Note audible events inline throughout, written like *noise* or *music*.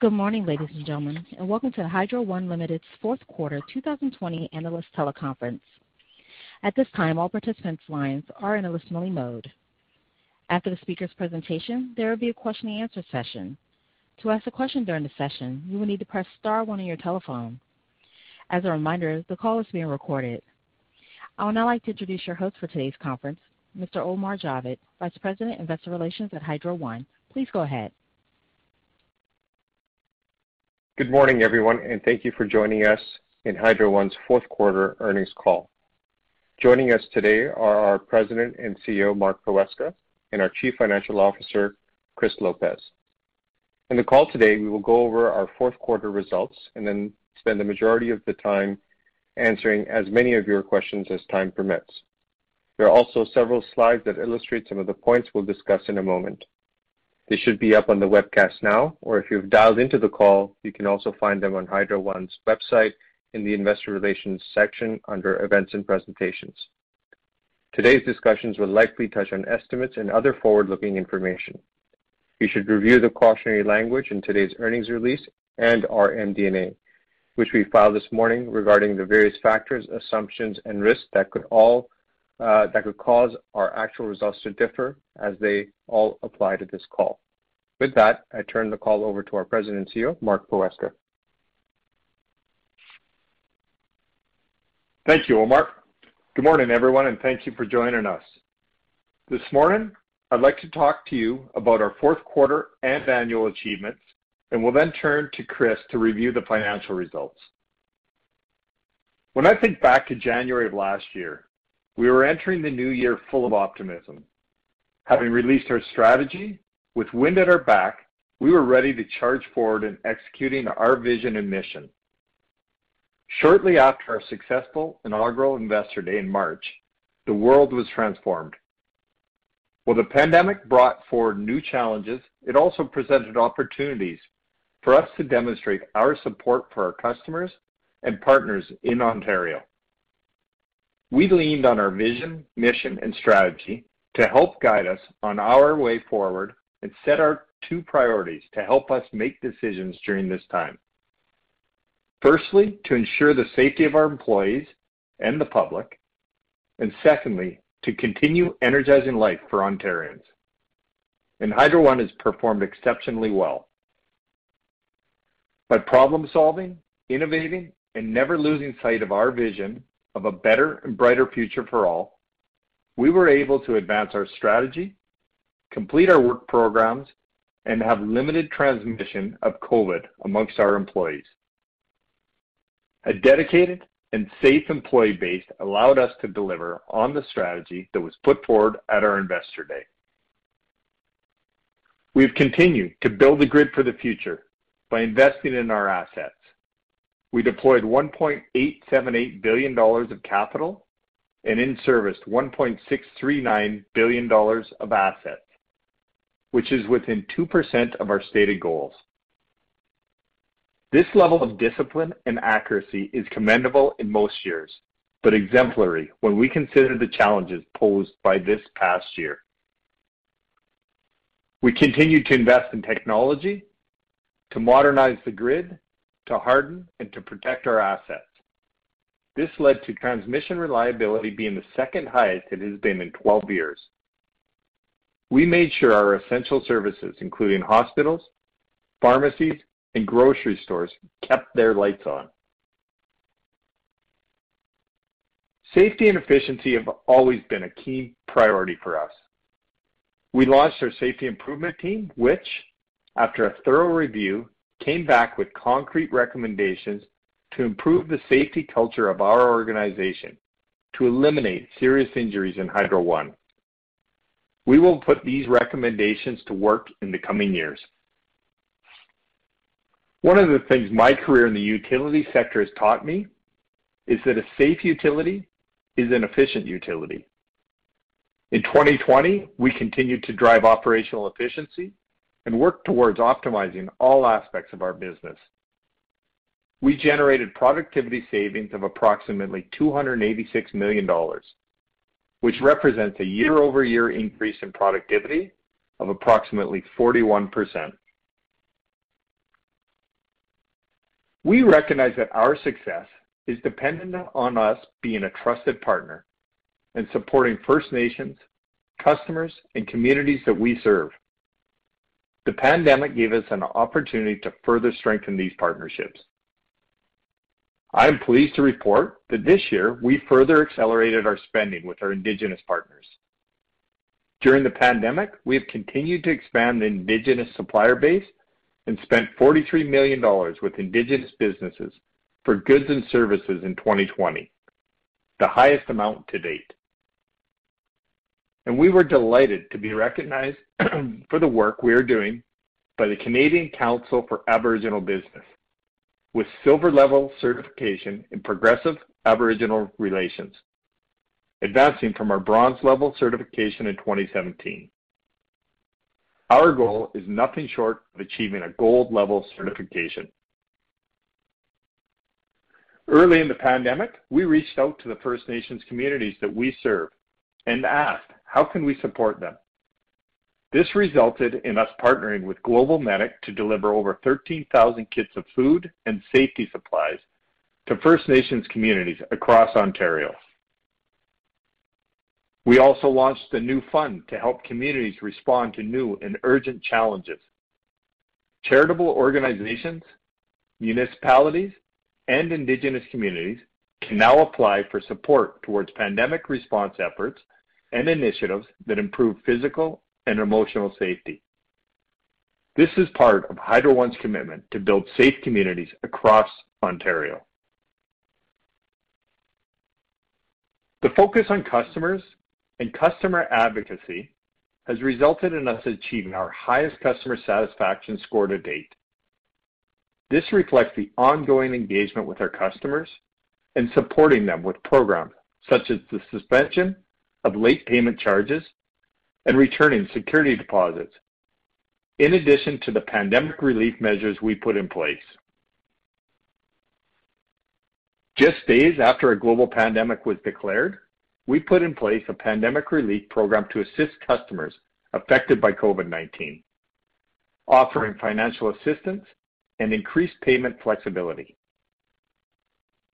Good morning, ladies and gentlemen, and welcome to Hydro One Limited's fourth quarter 2020 analyst teleconference. At this time, all participants' lines are in a listen-only mode. After the speaker's presentation, there will be a question and answer session. To ask a question during the session, you will need to press star one on your telephone. As a reminder, the call is being recorded. I would now like to introduce your host for today's conference, Mr. Omar Javed, Vice President, Investor Relations at Hydro One. Please go ahead. Good morning, everyone, and thank you for joining us in Hydro One's fourth quarter earnings call. Joining us today are our President and CEO, Mark Poweska, and our Chief Financial Officer, Chris Lopez. In the call today, we will go over our fourth quarter results and then spend the majority of the time answering as many of your questions as time permits. There are also several slides that illustrate some of the points we'll discuss in a moment. They should be up on the webcast now, or if you've dialed into the call, you can also find them on Hydro One's website in the investor relations section under events and presentations. Today's discussions will likely touch on estimates and other forward-looking information. You should review the cautionary language in today's earnings release and our MD&A, which we filed this morning regarding the various factors, assumptions, and risks that could Uh, cause our actual results to differ as they all apply to this call. With that, I turn the call over to our President and CEO, Mark Poweska. Thank you, Omar. Good morning, everyone, and thank you for joining us. This morning, I'd like to talk to you about our fourth quarter and annual achievements, and will then turn to Chris to review the financial results. When I think back to January of last year, we were entering the new year full of optimism. Having released our strategy with wind at our back, we were ready to charge forward in executing our vision and mission. Shortly after our successful inaugural Investor Day in March, the world was transformed. While the pandemic brought forward new challenges, it also presented opportunities for us to demonstrate our support for our customers and partners in Ontario. We leaned on our vision, mission, and strategy to help guide us on our way forward and set our two priorities to help us make decisions during this time. Firstly, to ensure the safety of our employees and the public, and secondly, to continue energizing life for Ontarians. And Hydro One has performed exceptionally well. By problem-solving, innovating, and never losing sight of our vision of a better and brighter future for all, we were able to advance our strategy, complete our work programs, and have limited transmission of COVID amongst our employees. A dedicated and safe employee base allowed us to deliver on the strategy that was put forward at our Investor Day. We've continued to build the grid for the future by investing in our assets. We deployed 1.878 billion dollars of capital and in-serviced 1.639 billion dollars of assets, which is within 2% of our stated goals. This level of discipline and accuracy is commendable in most years, but exemplary when we consider the challenges posed by this past year. We continued to invest in technology, to modernize the grid, to harden, and to protect our assets. This led to transmission reliability being the second highest it has been in 12 years. We made sure our essential services, including hospitals, pharmacies, and grocery stores, kept their lights on. Safety and efficiency have always been a key priority for us. We launched our safety improvement team, which, after a thorough review, came back with concrete recommendations to improve the safety culture of our organization to eliminate serious injuries in Hydro One. We will put these recommendations to work in the coming years. One of the things my career in the utility sector has taught me is that a safe utility is an efficient utility. In 2020, we continued to drive operational efficiency and work towards optimizing all aspects of our business. We generated productivity savings of approximately $286 million, which represents a year-over-year increase in productivity of approximately 41%. We recognize that our success is dependent on us being a trusted partner and supporting First Nations, customers, and communities that we serve. The pandemic gave us an opportunity to further strengthen these partnerships. I am pleased to report that this year we further accelerated our spending with our Indigenous partners. During the pandemic, we have continued to expand the Indigenous supplier base and spent $43 million with Indigenous businesses for goods and services in 2020, the highest amount to date. And we were delighted to be recognized *clears throat* for the work we are doing by the Canadian Council for Aboriginal Business with silver-level certification in progressive Aboriginal relations, advancing from our bronze-level certification in 2017. Our goal is nothing short of achieving a gold-level certification. Early in the pandemic, we reached out to the First Nations communities that we serve and asked, how can we support them? This resulted in us partnering with GlobalMedic to deliver over 13,000 kits of food and safety supplies to First Nations communities across Ontario. We also launched a new fund to help communities respond to new and urgent challenges. Charitable organizations, municipalities, and Indigenous communities can now apply for support towards pandemic response efforts and initiatives that improve physical and emotional safety. This is part of Hydro One's commitment to build safe communities across Ontario. The focus on customers and customer advocacy has resulted in us achieving our highest customer satisfaction score to date. This reflects the ongoing engagement with our customers and supporting them with programs such as the suspension of late payment charges and returning security deposits, in addition to the pandemic relief measures we put in place. Just days after a global pandemic was declared, we put in place a pandemic relief program to assist customers affected by COVID-19, offering financial assistance and increased payment flexibility.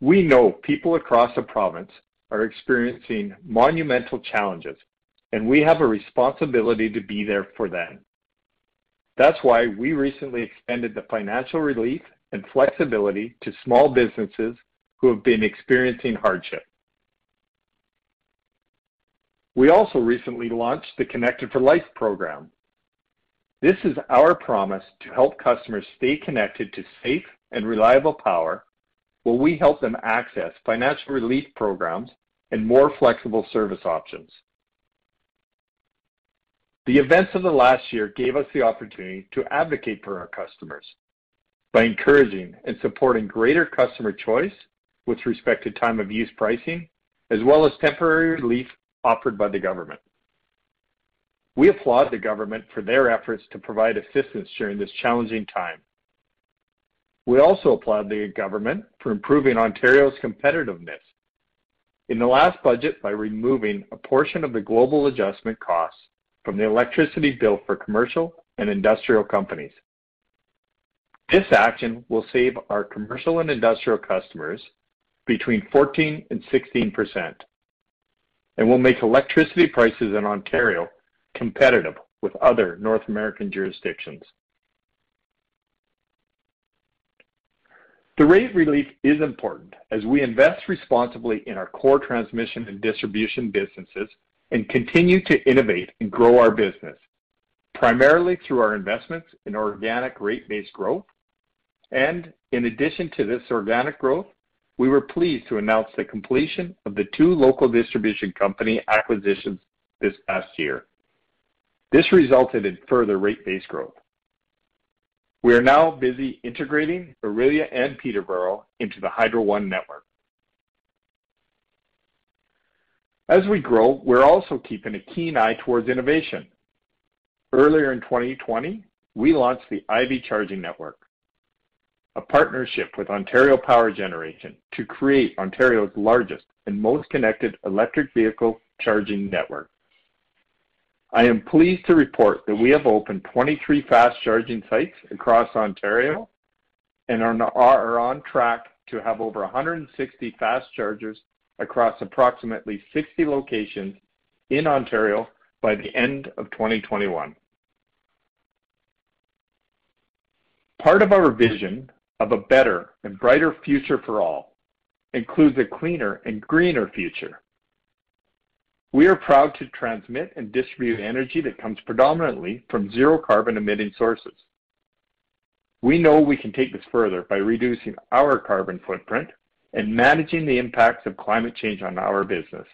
We know people across the province are experiencing monumental challenges, and we have a responsibility to be there for them. That's why we recently extended the financial relief and flexibility to small businesses who have been experiencing hardship. We also recently launched the Connected for Life program. This is our promise to help customers stay connected to safe and reliable power while we help them access financial relief programs and more flexible service options. The events of the last year gave us the opportunity to advocate for our customers by encouraging and supporting greater customer choice with respect to time of use pricing, as well as temporary relief offered by the government. We applaud the government for their efforts to provide assistance during this challenging time. We also applaud the government for improving Ontario's competitiveness in the last budget by removing a portion of the global adjustment costs from the electricity bill for commercial and industrial companies. This action will save our commercial and industrial customers between 14 and 16% and will make electricity prices in Ontario competitive with other North American jurisdictions. The rate relief is important as we invest responsibly in our core transmission and distribution businesses and continue to innovate and grow our business, primarily through our investments in organic rate-based growth. And in addition to this organic growth, we were pleased to announce the completion of the two local distribution company acquisitions this past year. This resulted in further rate-based growth. We are now busy integrating Orillia and Peterborough into the Hydro One network. As we grow, we're also keeping a keen eye towards innovation. Earlier in 2020, we launched the Ivy Charging Network, a partnership with Ontario Power Generation to create Ontario's largest and most connected electric vehicle charging network. I am pleased to report that we have opened 23 fast charging sites across Ontario and are on track to have over 160 fast chargers across approximately 60 locations in Ontario by the end of 2021. Part of our vision of a better and brighter future for all includes a cleaner and greener future. We are proud to transmit and distribute energy that comes predominantly from zero carbon emitting sources. We know we can take this further by reducing our carbon footprint and managing the impacts of climate change on our business.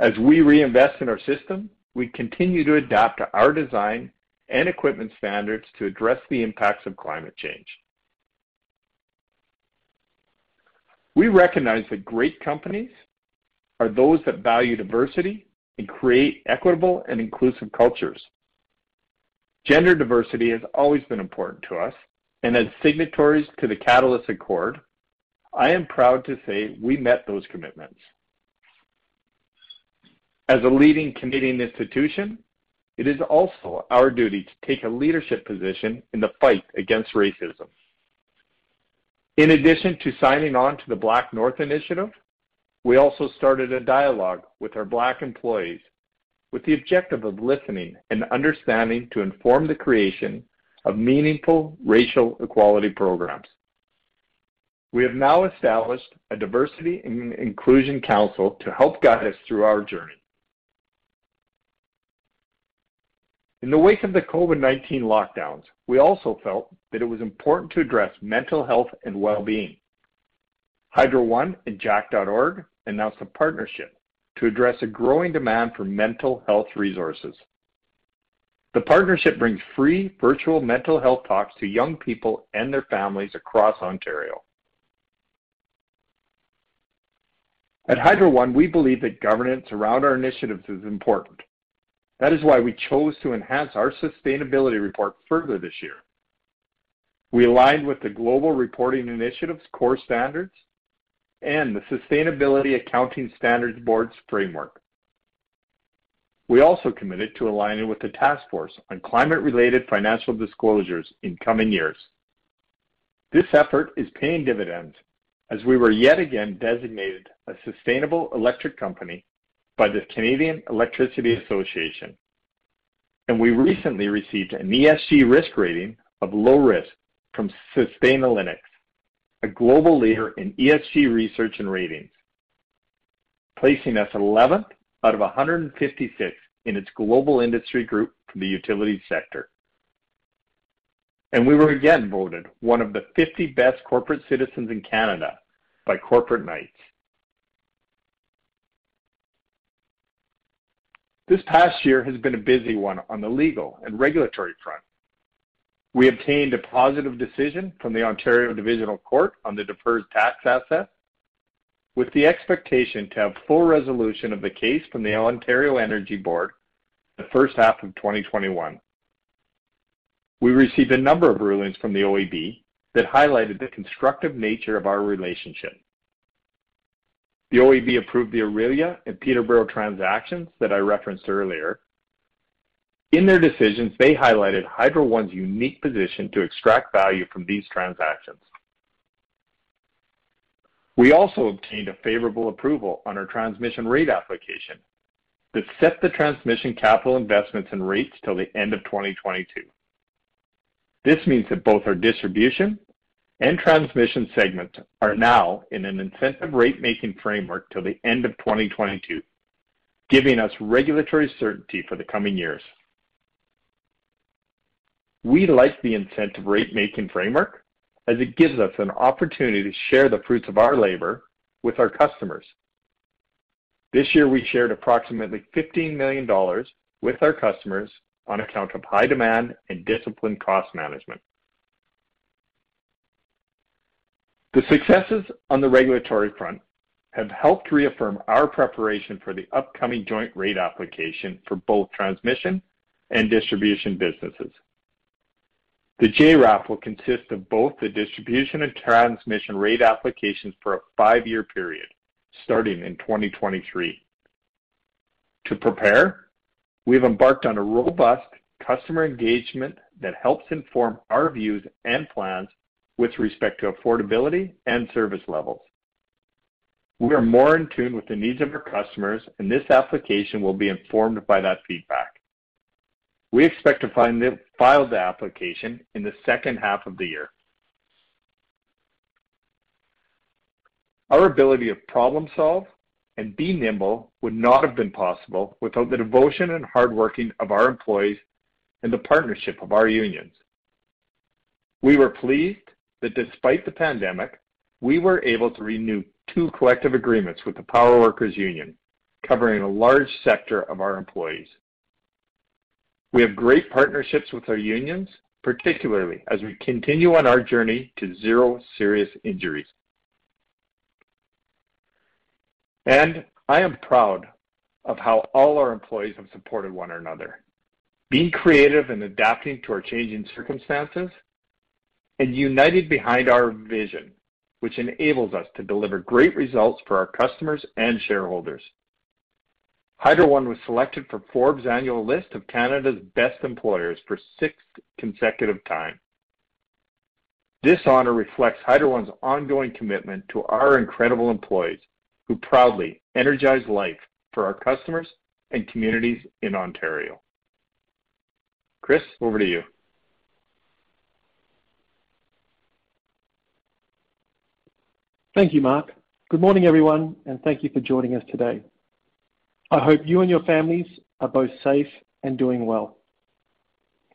As we reinvest in our system, we continue to adapt to our design and equipment standards to address the impacts of climate change. We recognize that great companies are those that value diversity and create equitable and inclusive cultures. Gender diversity has always been important to us, and as signatories to the Catalyst Accord, I am proud to say we met those commitments. As a leading Canadian institution, it is also our duty to take a leadership position in the fight against racism. In addition to signing on to the Black North Initiative, we also started a dialogue with our Black employees with the objective of listening and understanding to inform the creation of meaningful racial equality programs. We have now established a diversity and inclusion council to help guide us through our journey. In the wake of the COVID-19 lockdowns, we also felt that it was important to address mental health and well-being. Hydro One and Jack.org announced a partnership to address a growing demand for mental health resources. The partnership brings free virtual mental health talks to young people and their families across Ontario. At Hydro One, we believe that governance around our initiatives is important. That is why we chose to enhance our sustainability report further this year. We aligned with the Global Reporting Initiative's core standards and the Sustainability Accounting Standards Board's framework. We also committed to aligning with the Task Force on Climate-related Financial Disclosures in coming years. This effort is paying dividends as we were yet again designated a sustainable electric company by the Canadian Electricity Association, and we recently received an ESG risk rating of low risk from Sustainalytics, a global leader in ESG research and ratings, placing us 11th out of 156 in its global industry group for the utility sector. And we were again voted one of the 50 best corporate citizens in Canada by Corporate Knights. This past year has been a busy one on the legal and regulatory front. We obtained a positive decision from the Ontario Divisional Court on the deferred tax asset, with the expectation to have full resolution of the case from the Ontario Energy Board the first half of 2021. We received a number of rulings from the OEB that highlighted the constructive nature of our relationship. The OEB approved the Orillia and Peterborough transactions that I referenced earlier. In their decisions, they highlighted Hydro One's unique position to extract value from these transactions. We also obtained a favorable approval on our transmission rate application that set the transmission capital investments and rates till the end of 2022. This means that both our distribution and transmission segments are now in an incentive rate-making framework till the end of 2022, giving us regulatory certainty for the coming years. We like the incentive rate-making framework as it gives us an opportunity to share the fruits of our labor with our customers. This year, we shared approximately 15 million dollars with our customers on account of high demand and disciplined cost management. The successes on the regulatory front have helped reaffirm our preparation for the upcoming joint rate application for both transmission and distribution businesses. The JRAP will consist of both the distribution and transmission rate applications for a five-year period, starting in 2023. To prepare, we have embarked on a robust customer engagement that helps inform our views and plans with respect to affordability and service levels. We are more in tune with the needs of our customers, and this application will be informed by that feedback. We expect to file the application in the second half of the year. Our ability to problem-solve and be nimble would not have been possible without the devotion and hard working of our employees and the partnership of our unions. We were pleased that despite the pandemic, we were able to renew two collective agreements with the Power Workers' Union, covering a large sector of our employees. We have great partnerships with our unions, particularly as we continue on our journey to zero serious injuries. And I am proud of how all our employees have supported one another, being creative and adapting to our changing circumstances, and united behind our vision, which enables us to deliver great results for our customers and shareholders. Hydro One was selected for Forbes annual list of Canada's best employers for sixth consecutive time. This honor reflects Hydro One's ongoing commitment to our incredible employees who proudly energize life for our customers and communities in Ontario. Chris, over to you. Thank you, Mark. Good morning, everyone, and thank you for joining us today. I hope you and your families are both safe and doing well.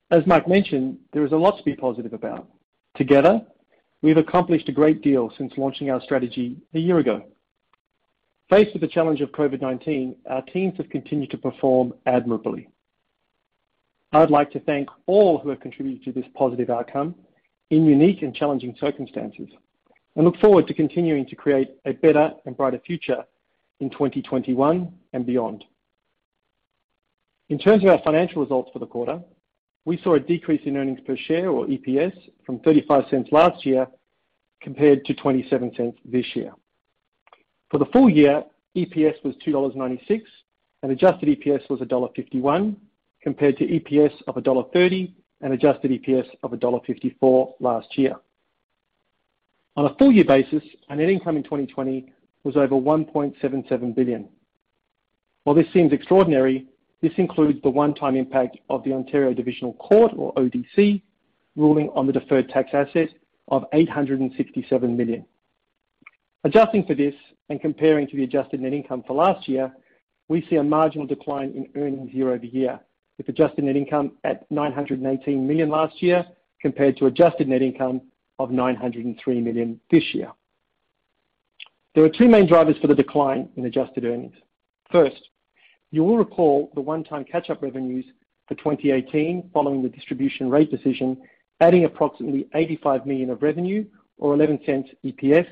As Mike mentioned, there is a lot to be positive about. Together, we've accomplished a great deal since launching our strategy a year ago. Faced with the challenge of COVID-19, our teams have continued to perform admirably. I'd like to thank all who have contributed to this positive outcome in unique and challenging circumstances, and look forward to continuing to create a better and brighter future in 2021 and beyond. In terms of our financial results for the quarter, we saw a decrease in earnings per share, or EPS, from $0.35 last year compared to $0.27 this year. For the full year, EPS was 2.96 dollars, and adjusted EPS was 1.51, compared to EPS of 1.30 and adjusted EPS of 1.54 last year. On a full year basis, our net income in 2020 was over 1.77 billion. While this seems extraordinary, this includes the one-time impact of the Ontario Divisional Court, or ODC, ruling on the deferred tax asset of 867 million. Adjusting for this and comparing to the adjusted net income for last year, we see a marginal decline in earnings year-over-year, with adjusted net income at 918 million last year compared to adjusted net income of 903 million this year. There are two main drivers for the decline in adjusted earnings. First, you will recall the one-time catch-up revenues for 2018 following the distribution rate decision, adding approximately 85 million of revenue or $0.11 EPS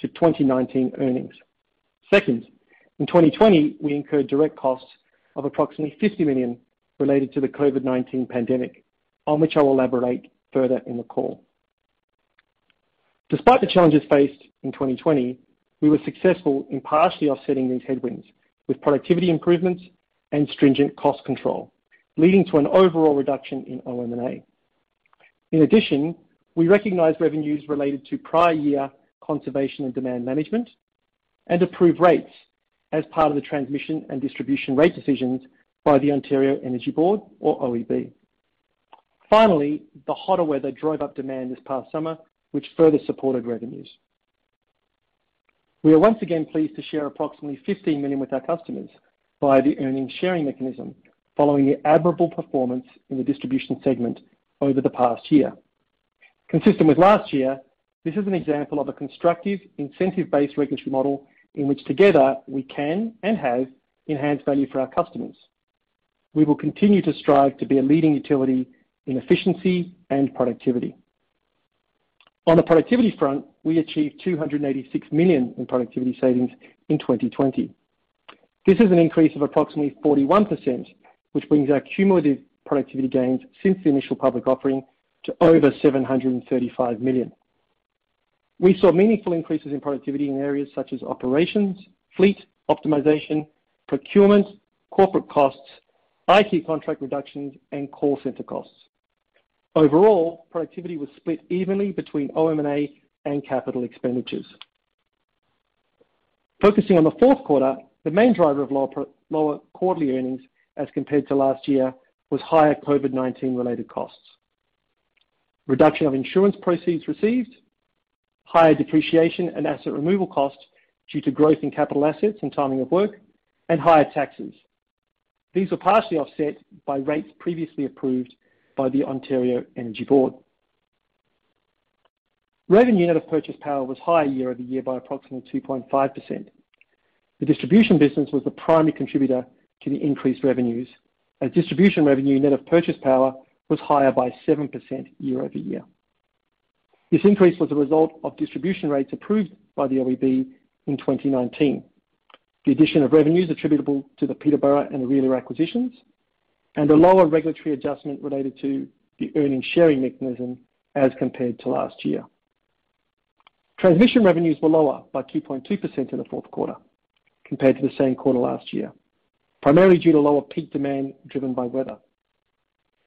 to 2019 earnings. Second, in 2020, we incurred direct costs of approximately 50 million related to the COVID-19 pandemic, on which I will elaborate further in the call. Despite the challenges faced in 2020, we were successful in partially offsetting these headwinds with productivity improvements and stringent cost control, leading to an overall reduction in OM&A. In addition, we recognized revenues related to prior year conservation and demand management and approved rates as part of the transmission and distribution rate decisions by the Ontario Energy Board, or OEB. Finally, the hotter weather drove up demand this past summer, which further supported revenues. We are once again pleased to share approximately 15 million with our customers via the earnings sharing mechanism following the admirable performance in the distribution segment over the past year. Consistent with last year, this is an example of a constructive incentive-based regulatory model in which together we can and have enhanced value for our customers. we will continue to strive to be a leading utility in efficiency and productivity. On the productivity front, we achieved 286 million in productivity savings in 2020. This is an increase of approximately 41%, which brings our cumulative productivity gains since the initial public offering to over 735 million. We saw meaningful increases in productivity in areas such as operations, fleet optimization, procurement, corporate costs, IT contract reductions, and call center costs. Overall, productivity was split evenly between OM&A and capital expenditures. Focusing on the fourth quarter, the main driver of lower quarterly earnings as compared to last year was higher COVID-19 related costs. Reduction of insurance proceeds received, higher depreciation and asset removal costs due to growth in capital assets and timing of work, and higher taxes. These were partially offset by rates previously approved by the Ontario Energy Board. Revenue net of purchase power was higher year-over-year by approximately 2.5%. The distribution business was the primary contributor to the increased revenues, as distribution revenue net of purchase power was higher by 7% year-over-year. This increase was a result of distribution rates approved by the OEB in 2019, the addition of revenues attributable to the Peterborough and Orillia acquisitions, and a lower regulatory adjustment related to the earnings sharing mechanism as compared to last year. Transmission revenues were lower by 2.2% in the fourth quarter compared to the same quarter last year, primarily due to lower peak demand driven by weather.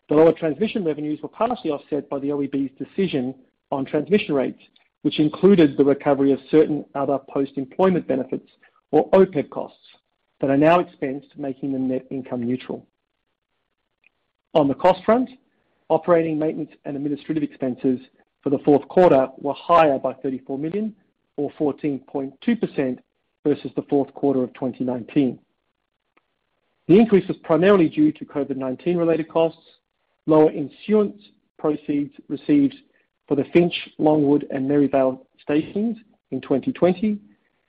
The lower transmission revenues were partially offset by the OEB's decision on transmission rates, which included the recovery of certain other post-employment benefits or OPEB costs that are now expensed, making them net income neutral. On the cost front, operating maintenance and administrative expenses for the fourth quarter were higher by 34 million or 14.2% versus the fourth quarter of 2019. The increase was primarily due to COVID-19 related costs, lower insurance proceeds received for the Finch, Longwood, and Merivale stations in 2020,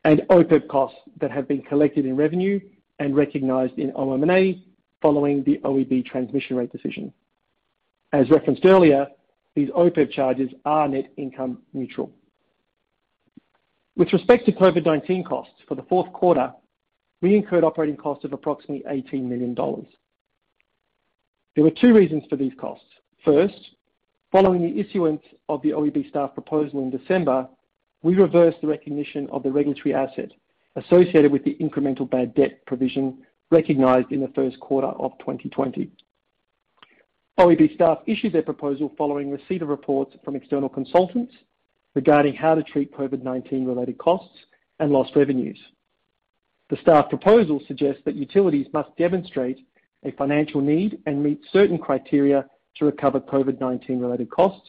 and OPEB costs that have been collected in revenue and recognized in OM&A following the OEB transmission rate decision. As referenced earlier, these OPEB charges are net income neutral. With respect to COVID-19 costs for the fourth quarter, we incurred operating costs of approximately $18 million. There were two reasons for these costs. First, following the issuance of the OEB staff proposal in December, we reversed the recognition of the regulatory asset associated with the incremental bad debt provision recognized in the first quarter of 2020. OEB staff issued their proposal following receipt of reports from external consultants regarding how to treat COVID-19 related costs and lost revenues. The staff proposal suggests that utilities must demonstrate a financial need and meet certain criteria to recover COVID-19 related costs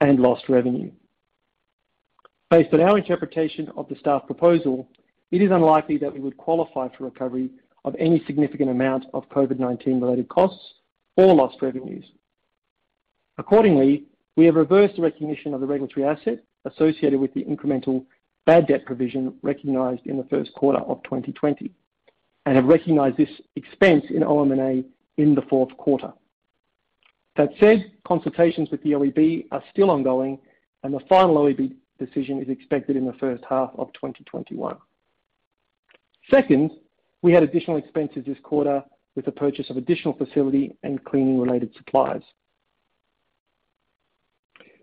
and lost revenue. Based on our interpretation of the staff proposal, it is unlikely that we would qualify for recovery of any significant amount of COVID-19 related costs or lost revenues. Accordingly, we have reversed the recognition of the regulatory asset associated with the incremental bad debt provision recognized in the first quarter of 2020 and have recognized this expense in OM&A in the fourth quarter. That said, consultations with the OEB are still ongoing, and the final OEB decision is expected in the first half of 2021. Second, we had additional expenses this quarter with the purchase of additional facility and cleaning-related supplies.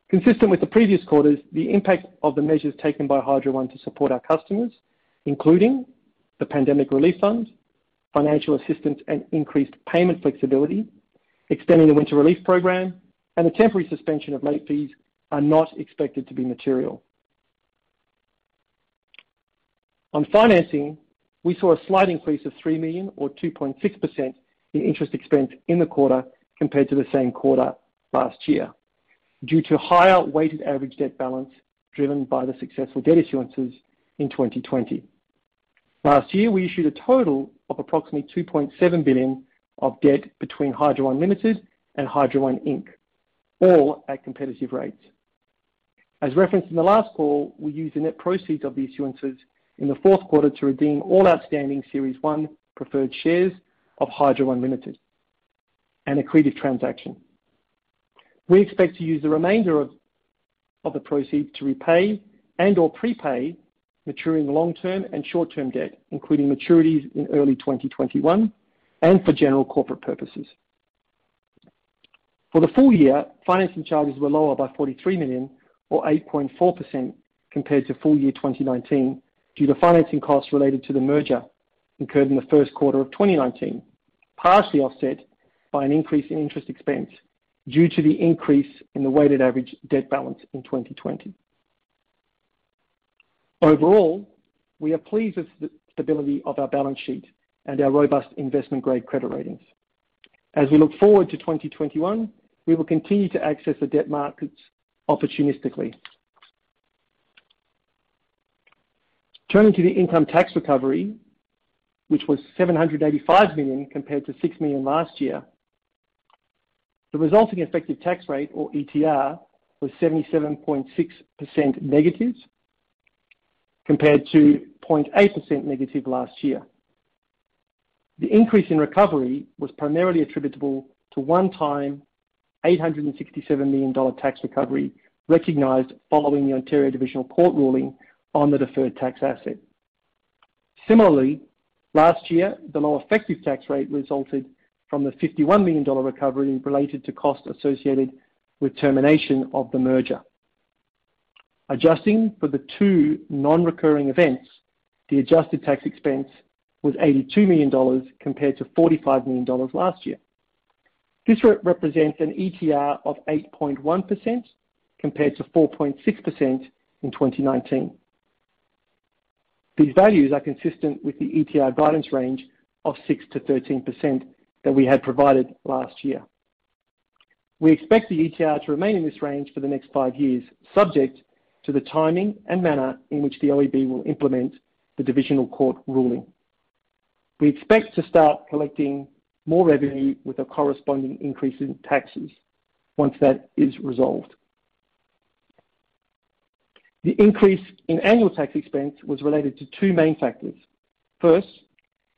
Consistent with the previous quarters, the impact of the measures taken by Hydro One to support our customers, including the Pandemic Relief Fund, financial assistance and increased payment flexibility, extending the Winter Relief Program, and the temporary suspension of late fees, are not expected to be material. On financing, we saw a slight increase of 3 million or 2.6% in interest expense in the quarter compared to the same quarter last year due to higher weighted average debt balance driven by the successful debt issuances in 2020. Last year, we issued a total of approximately 2.7 billion of debt between Hydro One Limited and Hydro One Inc., all at competitive rates. As referenced in the last call, we used the net proceeds of the issuances in the fourth quarter to redeem all outstanding Series 1 preferred shares of Hydro One Limited. and accretive transaction. We expect to use the remainder of the proceeds to repay and/or prepay maturing long-term and short-term debt, including maturities in early 2021, and for general corporate purposes. For the full year, financing charges were lower by 43 million or 8.4% compared to full year 2019 due to financing costs related to the merger incurred in the first quarter of 2019, partially offset by an increase in interest expense due to the increase in the weighted average debt balance in 2020. Overall, we are pleased with the stability of our balance sheet and our robust investment-grade credit ratings. As we look forward to 2021, we will continue to access the debt markets opportunistically. Turning to the income tax recovery, which was 785 million compared to 6 million last year. The resulting effective tax rate, or ETR, was 77.6% negative compared to 0.8% negative last year. The increase in recovery was primarily attributable to one-time $867 million tax recovery recognized following the Ontario Divisional Court ruling on the deferred tax asset. Similarly, last year, the low effective tax rate resulted from the $51 million recovery related to costs associated with termination of the merger. Adjusting for the two non-recurring events, the adjusted tax expense was $82 million compared to $45 million last year. This represents an ETR of 8.1% compared to 4.6% in 2019. These values are consistent with the ETR guidance range of 6%-13% that we had provided last year. We expect the ETR to remain in this range for the next five years, subject to the timing and manner in which the OEB will implement the Divisional Court ruling. We expect to start collecting more revenue with a corresponding increase in taxes once that is resolved. The increase in annual tax expense was related to two main factors. First,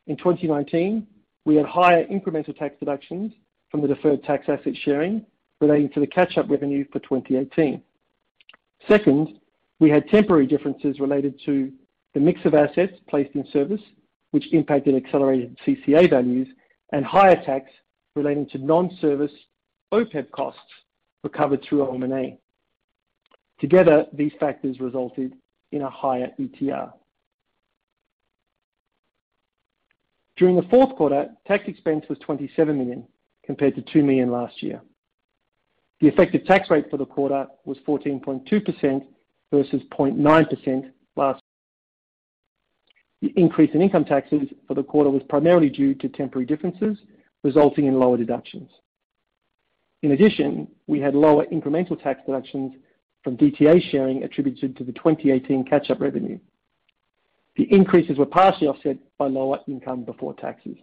in 2019, we had higher incremental tax deductions from the deferred tax asset sharing relating to the catch-up revenue for 2018. Second, we had temporary differences related to the mix of assets placed in service, which impacted accelerated CCA values and higher tax relating to non-service OPEB costs recovered through OM&A. Together, these factors resulted in a higher ETR. During the fourth quarter, tax expense was 27 million compared to 2 million last year. The effective tax rate for the quarter was 14.2% versus 0.9% last. The increase in income taxes for the quarter was primarily due to temporary differences, resulting in lower deductions. In addition, we had lower incremental tax deductions from DTA sharing attributed to the 2018 catch-up revenue. The increases were partially offset by lower income before taxes.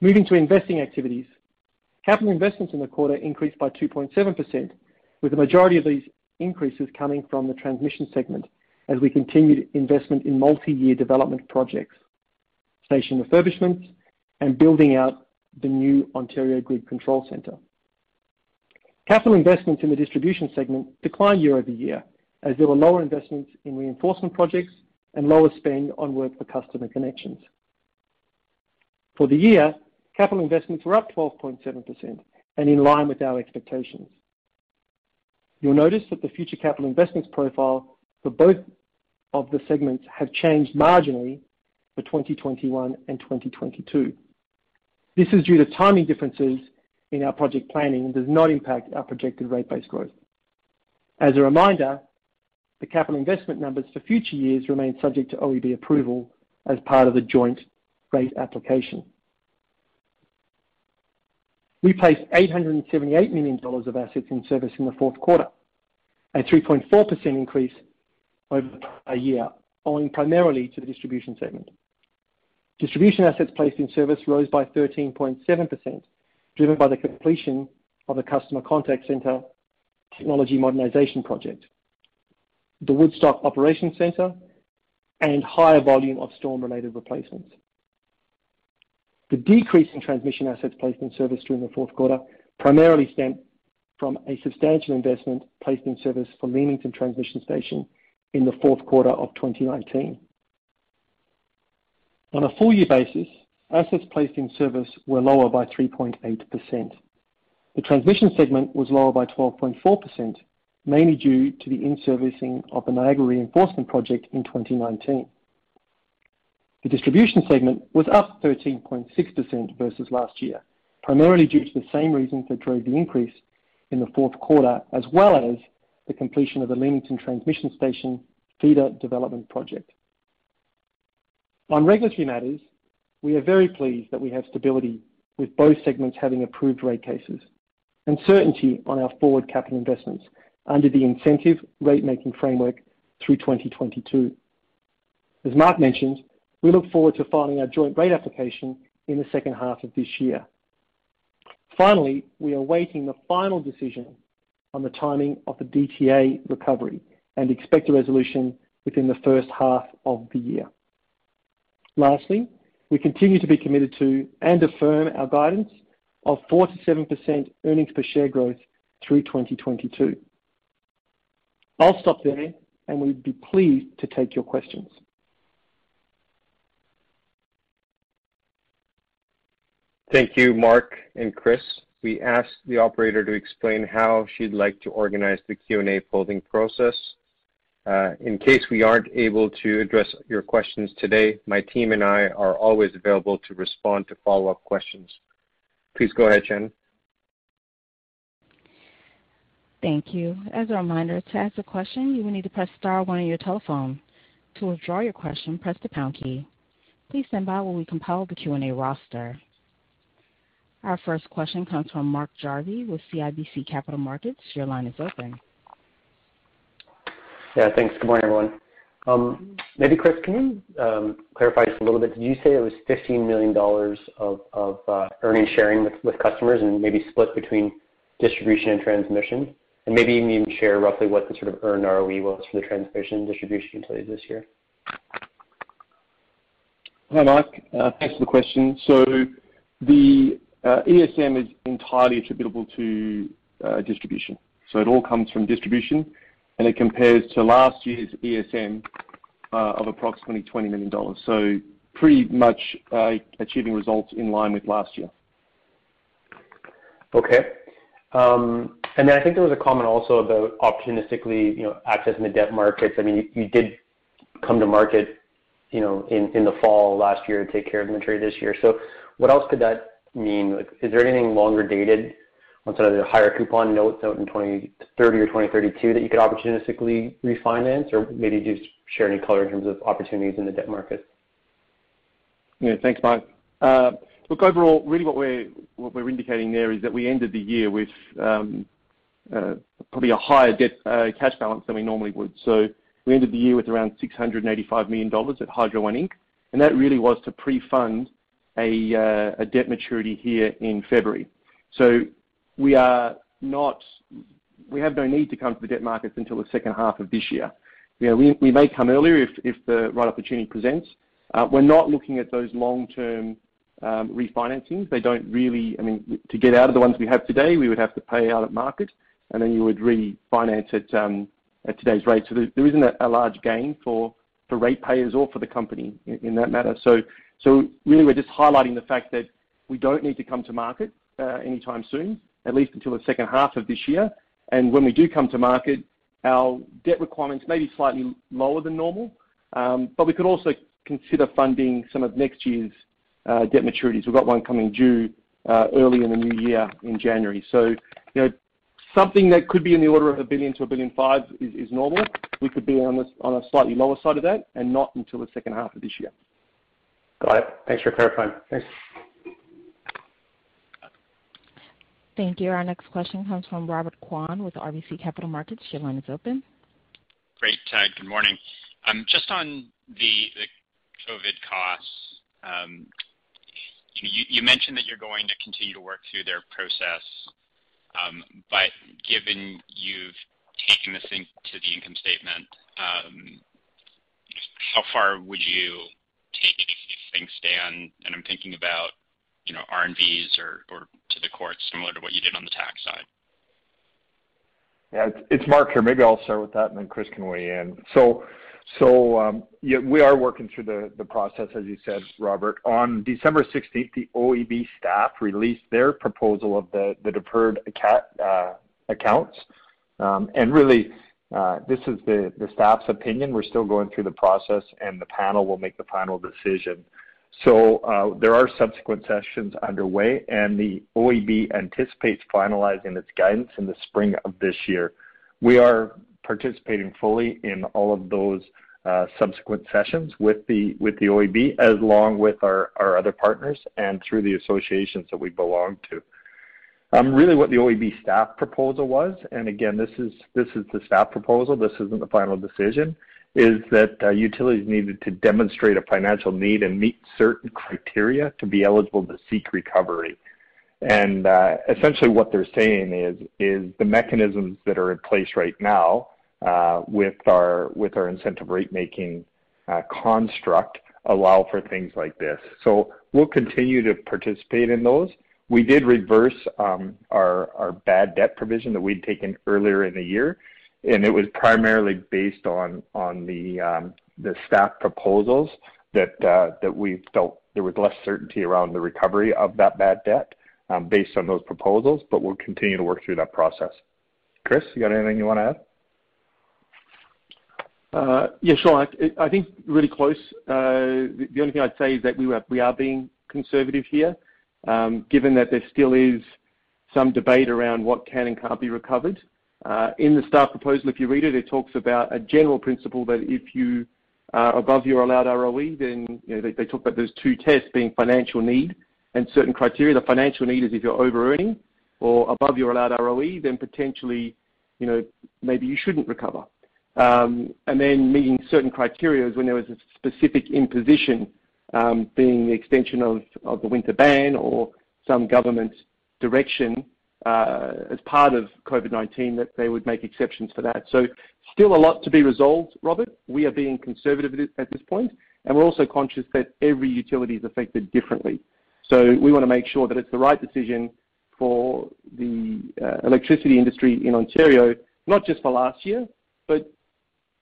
Moving to investing activities. Capital investments in the quarter increased by 2.7%, with the majority of these increases coming from the transmission segment as we continued investment in multi-year development projects, station refurbishments, and building out the new Ontario Grid Control Center. Capital investments in the distribution segment declined year-over-year as there were lower investments in reinforcement projects and lower spend on work for customer connections. For the year, capital investments were up 12.7% and in line with our expectations. You'll notice that the future capital investments profile for both of the segments have changed marginally for 2021 and 2022. This is due to timing differences in our project planning and does not impact our projected rate base growth. As a reminder, the capital investment numbers for future years remain subject to OEB approval as part of the joint rate application. We placed $878 million of assets in service in the fourth quarter, a 3.4% increase over a year, owing primarily to the distribution segment. Distribution assets placed in service rose by 13.7%, driven by the completion of the customer contact center technology modernization project, the Woodstock Operations Center, and higher volume of storm-related replacements. The decrease in transmission assets placed in service during the fourth quarter primarily stemmed from a substantial investment placed in service for Leamington Transmission Station in the fourth quarter of 2019. On a full year basis, assets placed in service were lower by 3.8%. The transmission segment was lower by 12.4%, mainly due to the in-servicing of the Niagara Reinforcement Project in 2019. The distribution segment was up 13.6% versus last year, primarily due to the same reasons that drove the increase in the fourth quarter, as well as the completion of the Leamington Transmission Station feeder development project. On regulatory matters, we are very pleased that we have stability with both segments having approved rate cases and certainty on our forward capital investments under the incentive rate-making framework through 2022. As Mark mentioned, we look forward to filing our joint rate application in the second half of this year. Finally, we are awaiting the final decision on the timing of the DTA recovery and expect a resolution within the first half of the year. Lastly, we continue to be committed to and affirm our guidance of 4%-7% earnings per share growth through 2022. I'll stop there, and we'd be pleased to take your questions. Thank you, Mark and Chris. We asked the operator to explain how she'd like to organize the Q&A polling process. Uh, in case we aren't able to address your questions today, my team and I are always available to respond to follow-up questions. Please go ahead, Shannon. Thank you. As a reminder, to ask a question, you will need to press star one on your telephone. To withdraw your question, press the pound key. Please stand by while we compile the Q&A roster. Our first question comes from Mark Jarvi with CIBC Capital Markets. Your line is open. Yeah, thanks. Good morning, everyone. Um, maybe Chris, can you um, clarify just a little bit? Did you say it was 15 million dollars of uh, earnings sharing with customers and maybe split between distribution and transmission? And maybe can even share roughly what the sort of earned ROE was for the transmission and distribution utilities this year. Hi, Mark. Uh, thanks for the question. So the uh, ESM is entirely attributable to distribution. So it all comes from distribution, and it compares to last year's ESM of approximately 20 million dollars. So pretty much achieving results in line with last year. Okay. Um, and then I think there was a comment also about opportunistically, you know, accessing the debt markets. I mean, you did come to market, you know, in the fall last year to take care of the maturity this year. So what else could that mean? Like, is there anything longer dated on some of the higher coupon notes out in 2030 or 2032 that you could opportunistically refinance? Or maybe just share any color in terms of opportunities in the debt market. Yeah. Thanks, Mark. Uh, look, overall, really what we're indicating there is that we ended the year with um, uh, probably a higher debt uh, cash balance than we normally would. So we ended the year with around 685 million dollars at Hydro One Inc. And that really was to pre-fund a debt maturity here in February. We are not we have no need to come to the debt markets until the second half of this year. We may come earlier if the right opportunity presents. Uh, we're not looking at those long-term um, refinancings. They don't really. I mean, to get out of the ones we have today, we would have to pay out at market, and then you would refinance at um, today's rate. There isn't a large gain for ratepayers or for the company in that matter. So so really we're just highlighting the fact that we don't need to come to market uh, anytime soon, at least until the second half of this year. And When we do come to market, our debt requirements may be slightly lower than normal, um, but we could also consider funding some of next year's uh, debt maturities. We've got one coming due uh, early in the new year in January. So, You know, something that could be in the order of a 1 billion-1.5 billion is is normal. We could be on a slightly lower side of that and not until the second half of this year. Got it. Thanks for clarifying. Thanks. Thank you. Our next question comes from Robert Kwan with RBC Capital Markets. Your line is open. Great. Good morning. Um, just on the COVID costs, um, you mentioned that you're going to continue to work through their process. Um, but given you've taken this into the income statement, um, how far would you take it if things stand? And I'm thinking about you know, R&Vs or to the courts, similar to what you did on the tax side? Yeah, it's Mark here. Maybe I'll start with that, and then Chris can weigh in. Um, yeah, we are working through the process, as you said, Robert. On December 16th, the OEB staff released their proposal of the deferred uh, accounts. Um and really, uh, this is the staff's opinion. We're still going through the process, and the panel will make the final decision. Uh, there are subsequent sessions underway, and the OEB anticipates finalizing its guidance in the spring of this year. We are participating fully in all of those uh, subsequent sessions with the with the OEB, as long with our our other partners and through the associations that we belong to. Um, really what the OEB staff proposal was, and again, this is this is the staff proposal, this isn't the final decision, is that uh, utilities needed to demonstrate a financial need and meet certain criteria to be eligible to seek recovery. And uh, essentially what they're saying is is the mechanisms that are in place right now uh, with our with our incentive rate-making construct allow for things like this. So we'll continue to participate in those. We did reverse um, our our bad debt provision that we'd taken earlier in the year, and it was primarily based on on the um, the staff proposals that uh, that we felt there was less certainty around the recovery of that bad debt um, based on those proposals, but we'll continue to work through that process. Chris, you got anything you wanna add? Uh, yeah, sure. I think really close. Uh, the only thing I'd say is that we are being conservative here, um, given that there still is some debate around what can and can't be recovered. Uh, in the staff proposal, if you read it it talks about a general principle that if you are above your allowed ROE, then, you know, they talk about those two tests being financial need and certain criteria. The financial need is if you're over-earning or above your allowed ROE, then potentially, you know, maybe you shouldn't recover. Um, and then meeting certain criteria is when there was a specific imposition, um, being the extension of, of the winter ban or some government direction, Uh, as part of COVID-19, that they would make exceptions for that. So still a lot to be resolved, Robert. We are being conservative at this point, and we're also conscious that every utility is affected differently. So we wanna make sure that it's the right decision for the uh, electricity industry in Ontario, not just for last year, but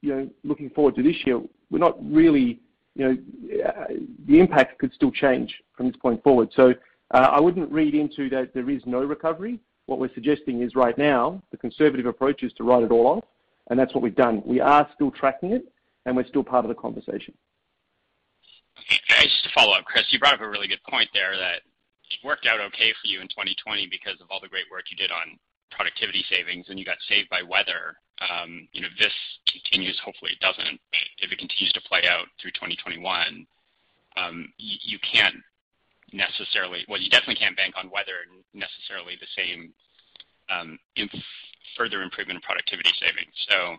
you know, looking forward to this year. We're not really, you know, uh, the impact could still change from this point forward. So I wouldn't read into that there is no recovery. What we're suggesting is right now, the conservative approach is to write it all off, and that's what we've done. We are still tracking it, and we're still part of the conversation. Okay, Just to follow up, Chris, you brought up a really good point there that it worked out okay for you in 2020 because of all the great work you did on productivity savings, and you got saved by weather. Um, you know, this continues, hopefully it doesn't. If it continues to play out through 2021, um, you can't necessarily. Well, you definitely can't bank on weather necessarily the same um, further improvement in productivity savings. So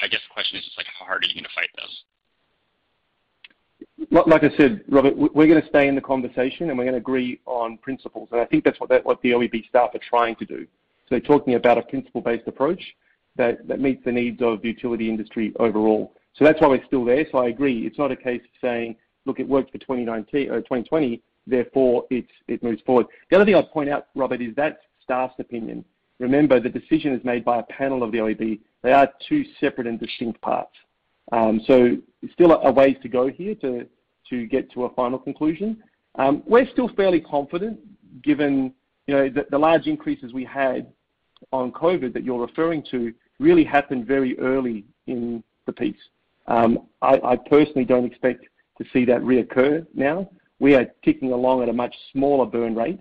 I guess the question is just like, how hard are you gonna fight this? Like I said, Robert, we're gonna stay in the conversation, and we're gonna agree on principles. And I think that's what that, what the OEB staff are trying to do. So they're talking about a principle-based approach that, that meets the needs of the utility industry overall. So that's why we're still there. So I agree. It's not a case of saying, "Look, it worked for 2019 or uh, 2020, therefore it moves forward." The other thing I'd point out, Robert, is that's staff's opinion. Remember, the decision is made by a panel of the OEB. They are two separate and distinct parts. Um, so it's still a ways to go here to get to a final conclusion. Um, we're still fairly confident given, you know, the large increases we had on COVID that you're referring to really happened very early in the piece. Um, I personally don't expect to see that reoccur now. We are ticking along at a much smaller burn rate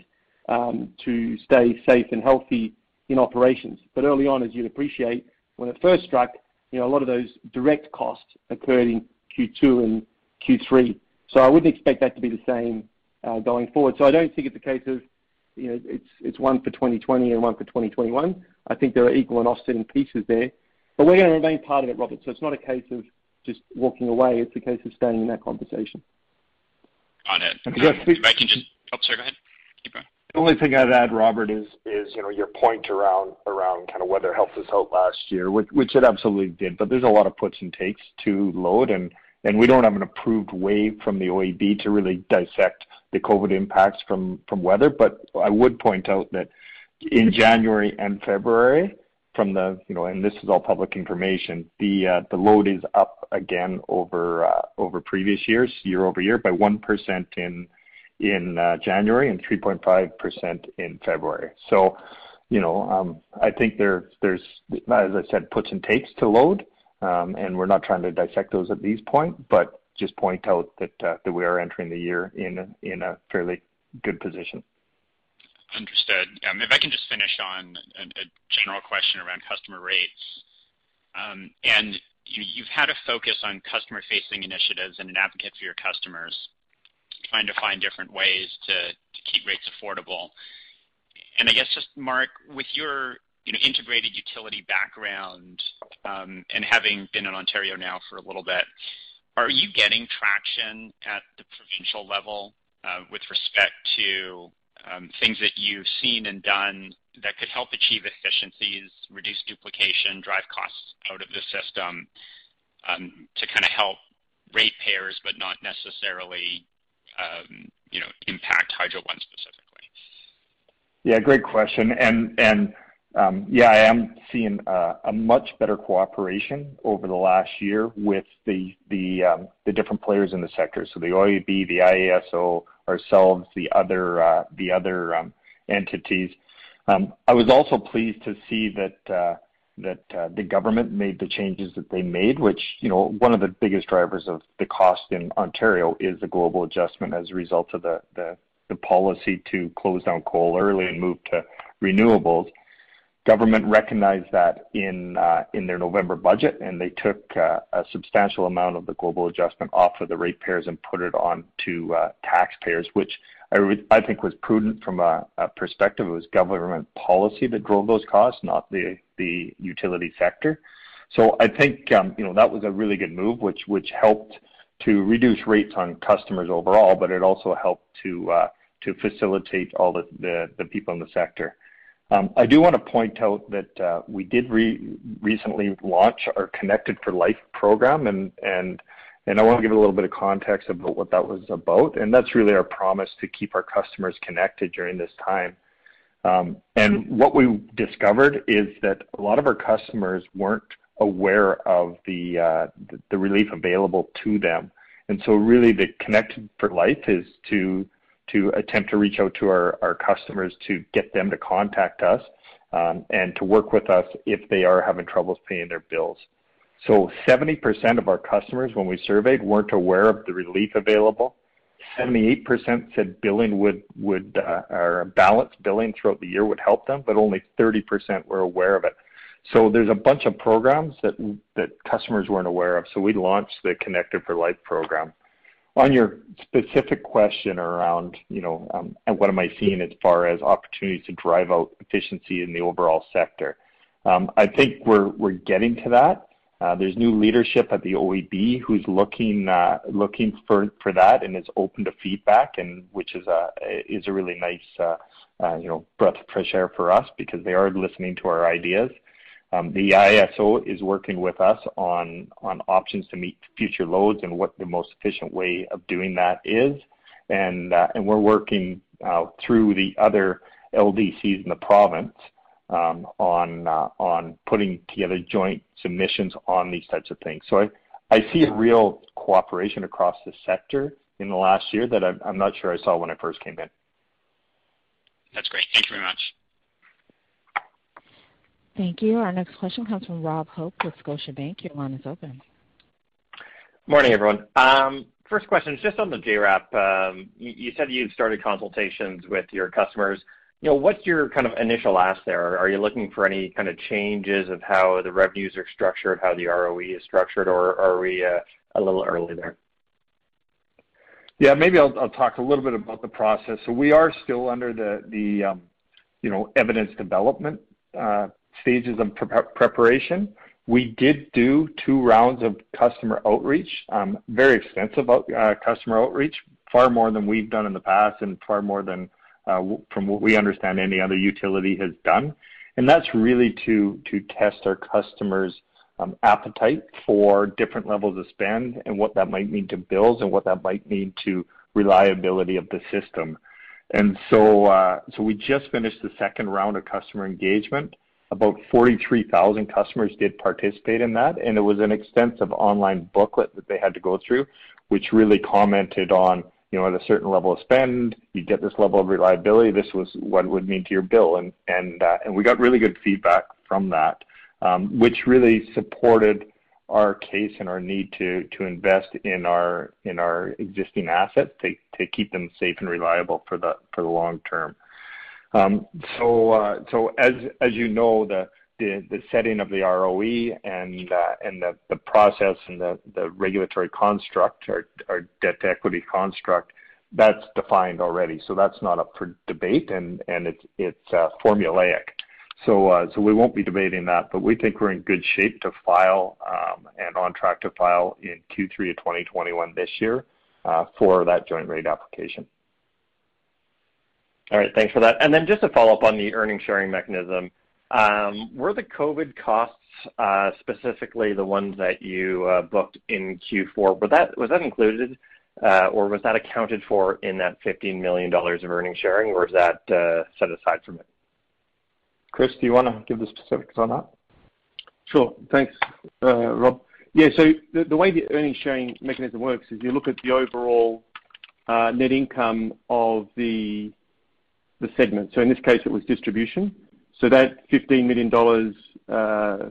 um, to stay safe and healthy in operations. But early on, as you'd appreciate, when it first struck, you know, a lot of those direct costs occurred in Q2 and Q3. So I wouldn't expect that to be the same uh, going forward. So I don't think it's a case of, you know, it's one for 2020 and one for 2021. I think there are equal and offsetting pieces there. But we're gonna remain part of it, Robert. So it's not a case of just walking away. It's a case of staying in that conversation. Got it. Yes, um, please. Oh, sorry, go ahead. Keep going. The only thing I'd add, Robert, is is you know, your point around around kind of weather helped us out last year, which which it absolutely did. But there's a lot of puts and takes to load and and we don't have an approved way from the OEB to really dissect the COVID impacts from from weather. But I would point out that in January and February, from the, you know, and this is all public information, the uh, the load is up again over uh, over previous years, year-over-year, by 1% in in uh, January and 3.5% in February. So, you know, um, I think there there's, as I said, puts and takes to load, um, and we're not trying to dissect those at this point, but just point out that that we are entering the year in in a fairly good position. Understood. Um, if I can just finish on a general question around customer rates. Um, and you've had a focus on customer-facing initiatives and an advocate for your customers, trying to find different ways to keep rates affordable. And I guess just, Mark, with your, integrated utility background, um, and having been in Ontario now for a little bit, are you getting traction at the provincial level, uh, with respect to Um, things that you've seen and done that could help achieve efficiencies, reduce duplication, drive costs out of the system, um, to kind of help ratepayers, but not necessarily, um, you know, impact Hydro One specifically? Yeah, great question. And Um, yeah, I am seeing uh, a much better cooperation over the last year with the the um, different players in the sector. So the OEB, the IESO, ourselves, the other uh, the other um, entities. I was also pleased to see that uh, that the government made the changes that they made, which, you know, one of the biggest drivers of the cost in Ontario is the global adjustment as a result of the the policy to close down coal early and move to renewables. Government recognized that in uh, in their November budget, and they took uh, a substantial amount of the global adjustment off of the ratepayers and put it on to uh, taxpayers, which I think was prudent from a perspective. It was government policy that drove those costs, not the the utility sector. So I think, um, you know, that was a really good move, which which helped to reduce rates on customers overall, but it also helped to to facilitate all the people in the sector. Um, I do want to point out that uh, we did recently launch our Connected for Life program, and I want to give a little bit of context about what that was about, and that's really our promise to keep our customers connected during this time. Um, and mm-hmm. what we discovered is that a lot of our customers weren't aware of the uh, relief available to them. And so really, the Connected for Life is to attempt to reach out to our our customers to get them to contact us, um, and to work with us if they are having troubles paying their bills. So 70% of our customers, when we surveyed, weren't aware of the relief available. 78% said billing would or uh, balanced billing throughout the year would help them, but only 30% were aware of it. So there's a bunch of programs that that customers weren't aware of, so we launched the Connected for Life program. On your specific question around, you know, um, and what am I seeing as far as opportunities to drive out efficiency in the overall sector? Um, I think we're getting to that. Uh, there's new leadership at the OEB who's looking uh, for that and is open to feedback, and which is a really nice, uh, you know, breath of fresh air for us because they are listening to our ideas. Um, the IESO is working with us on options to meet future loads and what the most efficient way of doing that is. And uh, we're working uh, through the other LDCs in the province um, uh, on putting together joint submissions on these types of things. So I see a real cooperation across the sector in the last year that I'm not sure I saw when I first came in. That's great. Thank you very much. Thank you. Our next question comes from Rob Hope with Scotiabank. Your line is open. Morning, everyone. Um, first question is just on the JRAP. Um, you said you've started consultations with your customers. You know, what's your kind of initial ask there? Are you looking for any kind of changes of how the revenues are structured, how the ROE is structured, or are we uh, a little early there? Yeah, maybe I'll talk a little bit about the process. So we are still under the um, you know, evidence development uh, stages of preparation. We did do two rounds of customer outreach, very extensive customer outreach, far more than we've done in the past and far more than from what we understand any other utility has done. And that's really to test our customers' um, appetite for different levels of spend and what that might mean to bills and what that might mean to reliability of the system. And so, uh, so we just finished the second round of customer engagement. About 43,000 customers did participate in that, and it was an extensive online booklet that they had to go through, which really commented on, you know, at a certain level of spend, you get this level of reliability. This was what it would mean to your bill, and and uh, and we got really good feedback from that um, which really supported our case and our need to to invest in our in our existing assets to to keep them safe and reliable for the for the long term. Um, so uh, so as as you know the setting of the ROE and uh, and the, process and the, regulatory construct or, or debt to equity construct that's defined already. So that's not up for debate and it's it's uh, formulaic. So, uh, so we won't be debating that, but we think we're in good shape to file um, and on track to file in Q3 of 2021 this year uh, for that joint rate application. All right, thanks for that. And then just to follow up on the earnings sharing mechanism, um, were the COVID costs, uh, specifically the ones that you uh, booked in Q4, were that, was that included uh, or was that accounted for in that $15 million of earnings sharing, or is that uh, set aside from it? Chris, do you want to give the specifics on that? Sure. Thanks, uh, Rob. Yeah, so the way the earnings sharing mechanism works is you look at the overall uh, net income of the segment. So in this case, it was distribution. So that $15 million, uh,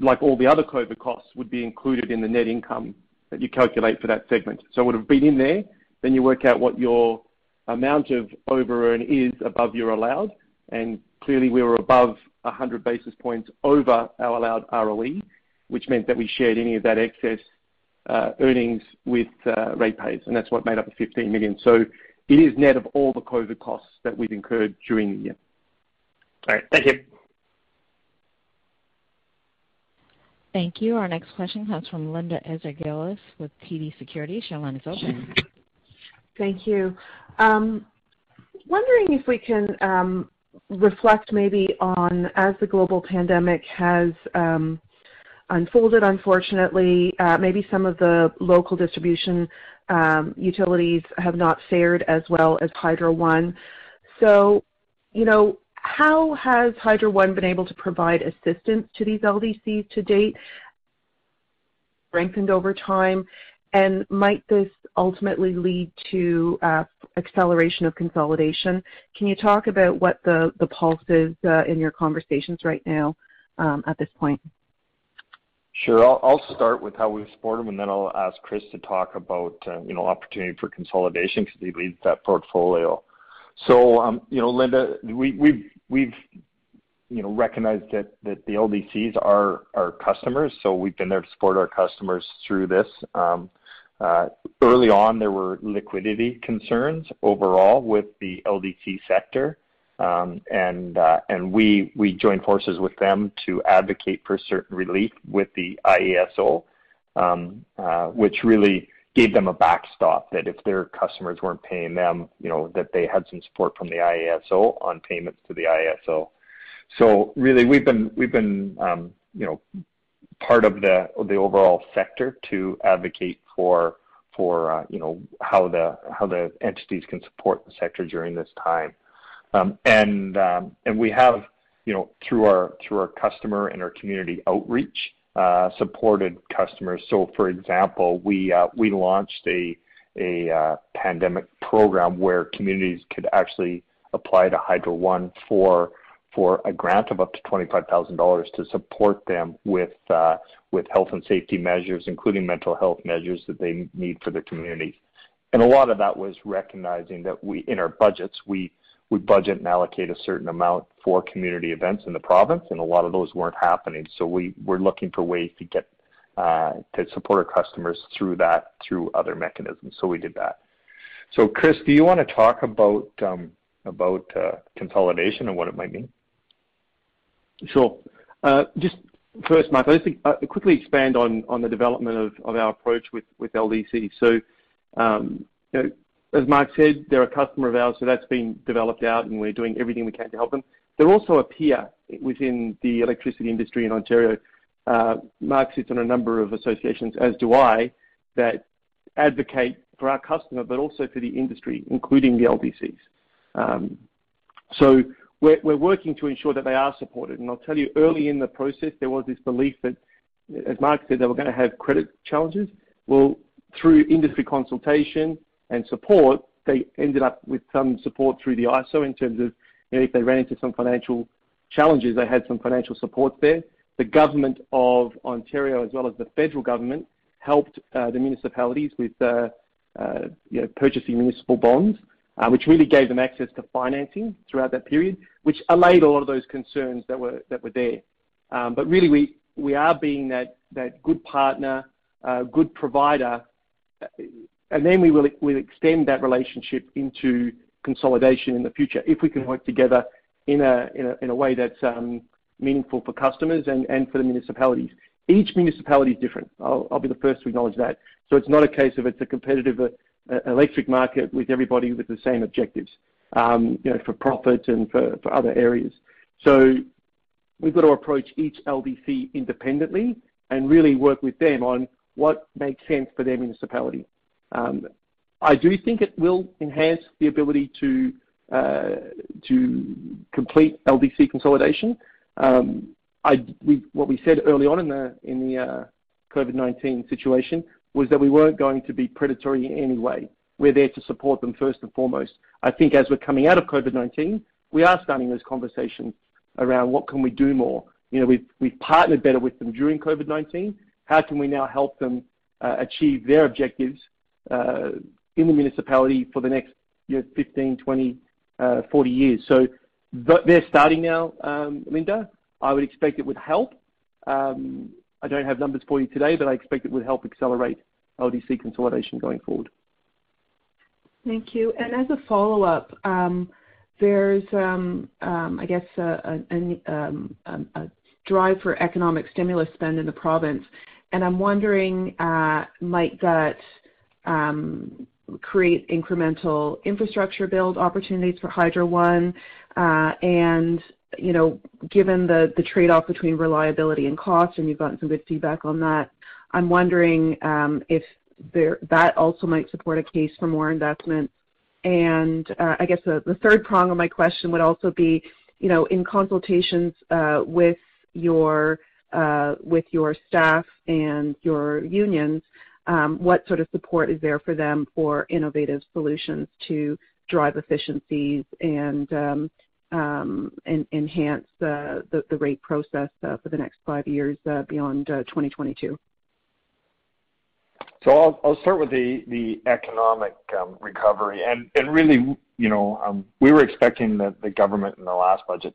like all the other COVID costs, would be included in the net income that you calculate for that segment. So it would have been in there. Then you work out what your amount of over-earn is above your allowed, and Clearly, we were above 100 basis points over our allowed ROE, which meant that we shared any of that excess uh, earnings with uh, ratepayers, and that's what made up the 15 million. So it is net of all the COVID costs that we've incurred during the year. All right. Thank you. Thank you. Our next question comes from Linda Ezergailis with TD Securities. Your line is open. Thank you. Um, wondering if we can um, reflect maybe on as the global pandemic has um, unfolded, unfortunately, uh, maybe some of the local distribution um, utilities have not fared as well as Hydro One. So, you know, how has Hydro One been able to provide assistance to these LDCs to date? Strengthened over time, and might this ultimately lead to uh, acceleration of consolidation? Can you talk about what the the pulse is uh, in your conversations right now um, at this point? Sure. I'll start with how we support them, and then I'll ask Chris to talk about uh, you know opportunity for consolidation because he leads that portfolio. So, um, you know, Linda, we've we've you know recognized that the LDCs are our customers, so we've been there to support our customers through this. Um, uh, early on, there were liquidity concerns overall with the LDC sector, we we joined forces with them to advocate for certain relief with the IESO, um, uh, which really gave them a backstop that if their customers weren't paying them, you know, that they had some support from the IESO on payments to the IESO. So really, we've been, um, you know, part of the overall sector to advocate for uh, you know how the entities can support the sector during this time. Um, um, and We have, you know, through our customer and our community outreach, uh, supported customers. So, For example, we uh, launched a pandemic program where communities could actually apply to Hydro One for a grant of up to $25,000 to support them with uh, health and safety measures, including mental health measures that they need for their communities. And a lot of that was recognizing that in our budgets, we we budget and allocate a certain amount for community events in the province, and a lot of those weren't happening. So we were looking for ways to get uh, to support our customers through that through other mechanisms. So we did that. So Chris, do you want to talk about um, about uh, consolidation and what it might mean? Sure. Uh, just first, Mark, I'll just uh, quickly expand on on the development of of our approach with with LDC. So, um, as Mark said, they're a customer of ours, so that's been developed out, and we're doing everything we can to help them. They're also a peer within the electricity industry in Ontario. uh, Mark sits on a number of associations, as do I, that advocate for our customer, but also for the industry, including the LDCs. Um, so we're, we're working to ensure that they are supported. And I'll tell you, early in the process, there was this belief that, as Mark said, they were going to have credit challenges. Well, through industry consultation and support, they ended up with some support through the ISO in terms of you know, if they ran into some financial challenges, they had some financial support there. The government of Ontario, as well as the federal government, helped uh, the municipalities with uh, uh, you know, purchasing municipal bonds, uh, which really gave them access to financing throughout that period, which allayed a lot of those concerns that were that were there. Um, but really, we we are being that that good partner, uh, good provider, uh, and then we will we'll extend that relationship into consolidation in the future if we can work together in a in a, in a way that's um, meaningful for customers and, and for the municipalities. Each municipality is different. I'll, I'll be the first to acknowledge that. So it's not a case of it's a competitive uh, electric market with everybody with the same objectives, um, you know, for profit and for, for other areas. So we've got to approach each LDC independently and really work with them on what makes sense for their municipality. Um, I do think it will enhance the ability to uh, to complete LDC consolidation. Um, I, we, what we said early on in the in the uh, COVID-19 situation was that we weren't going to be predatory in any way. We're there to support them first and foremost. I think as we're coming out of COVID-19, we are starting those conversations around what can we do more. You know, we've we've partnered better with them during COVID-19. How can we now help them uh, achieve their objectives in the municipality for the next you know, 15, 20, uh, 40 years? So they're starting now, um, Linda. I would expect it would help. Um, I don't have numbers for you today, but I expect it would help accelerate LDC consolidation going forward. Thank you. And As a follow-up, um, there's, um, um, I guess, a drive for economic stimulus spend in the province. and I'm wondering, uh, might that create incremental infrastructure build opportunities for Hydro One? Uh, and you know, given the the trade-off between reliability and cost, and you've gotten some good feedback on that, I'm wondering um, if that also might support a case for more investment. And uh, I guess the third prong of my question would also be, you know, in consultations uh, with your uh, with your staff and your unions, um, what sort of support is there for them for innovative solutions to drive efficiencies and um, um, enhance the rate process uh, for the next five years uh, beyond 2022? So I'll start with the economic recovery. and Really, you know, we were expecting the government in the last budget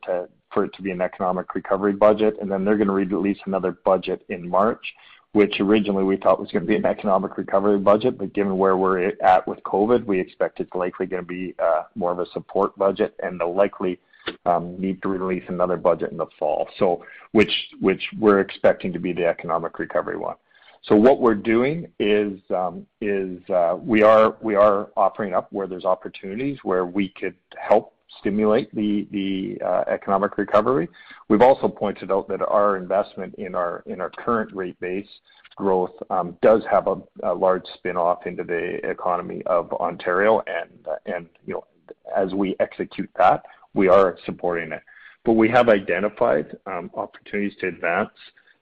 for it to be an economic recovery budget, and then they're gonna release another budget in March which originally we thought was going to be an economic recovery budget, but given where we're at with COVID, we expect it's likely going to be uh, more of a support budget, and they'll likely um, need to release another budget in the fall. So, which which we're expecting to be the economic recovery one. So what we're doing is um, is uh, we are we are offering up where there's opportunities where we could help stimulate the the uh, economic recovery. We've also pointed out that our investment in our in our current rate base growth um, does have a, a large spin-off into the economy of Ontario, and and you know as we execute that, we are supporting it. But we have identified um, opportunities to advance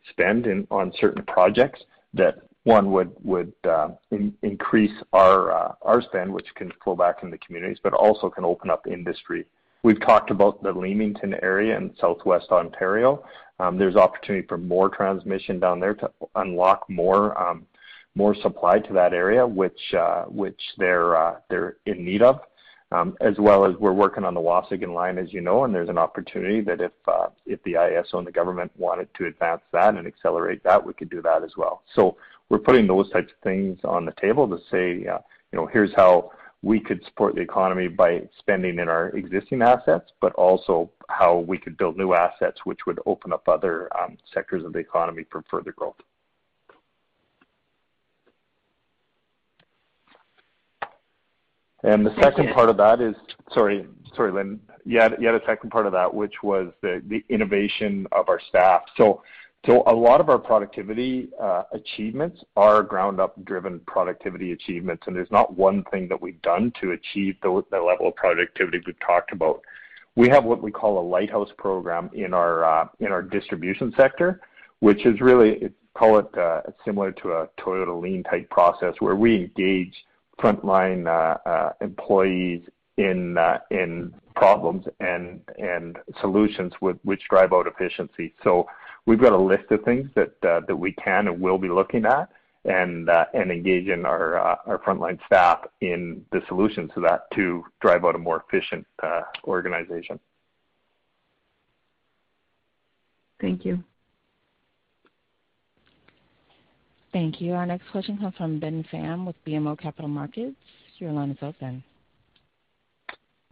spend in, on certain projects that one would uh, increase uh, our spend, which can flow back into communities, but also can open up industry. We've talked about the Leamington area in Southwest Ontario. Um, there's opportunity for more transmission down there to unlock more um, supply to that area, which uh, they're in need of. Um, as well as we're working on the Waasigan line, as you know, and there's an opportunity that if if the IESO and the government wanted to advance that and accelerate that, we could do that as well. So we're putting those types of things on the table to say, uh, you know, here's how we could support the economy by spending in our existing assets, but also how we could build new assets which would open up other um, sectors of the economy for further growth. And the second part of that is, sorry, sorry, Lynn, you had, you had a second part of that, which was the, the innovation of our staff. So so A lot of our productivity uh, achievements are ground-up driven productivity achievements, and there's not one thing that we've done to achieve the the level of productivity we've talked about. We have what we call a lighthouse program in our uh, distribution sector, which is really, call it uh, similar to a Toyota Lean type process, where we engage frontline uh, uh, employees uh, in problems and solutions which drive out efficiency. So we've got a list of things that we can and will be looking at and engaging our frontline staff in the solutions to that to drive out a more efficient organization. Thank you. Thank you. Our next question comes from Ben Pham with BMO Capital Markets. Your line is open.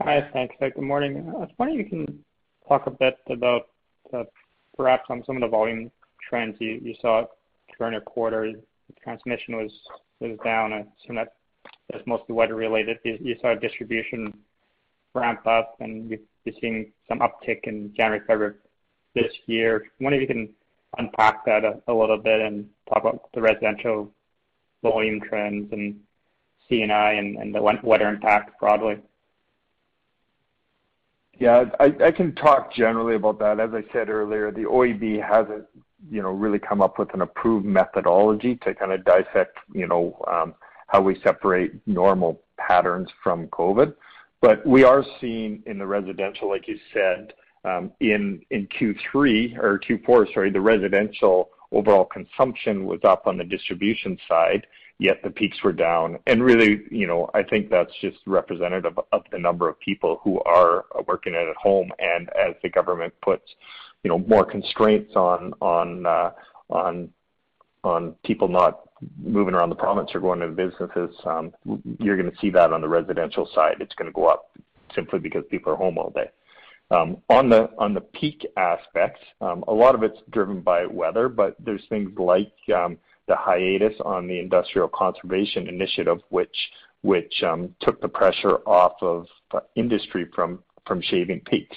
Hi. Thanks. Good morning. I was wondering if you can talk a bit about uh, perhaps on some of the volume trends you saw during the quarter. Transmission was down. I assume that's mostly weather related. You saw distribution ramp up, and you're seeing some uptick in January, February this year. I wonder if you can unpack that a little bit and talk about the residential volume trends and C&I and the weather impact broadly. Yeah, I can talk generally about that. As I said earlier, the OEB hasn't really come up with an approved methodology to kind of dissect um, how we separate normal patterns from COVID. But we are seeing in the residential, like you said, Um, in Q3 or Q4, sorry, the residential overall consumption was up on the distribution side, yet the peaks were down. And really, you know, I think that's just representative of the number of people who are working at home. And as the government puts you know, more constraints on uh, people not moving around the province or going to businesses, um, you're going to see that on the residential side. It's going to go up simply because people are home all day. Um, on the on the peak aspects, um, a lot of it's driven by weather, but there's things like um, the hiatus on the Industrial Conservation Initiative, which which took the pressure off of industry from from shaving peaks.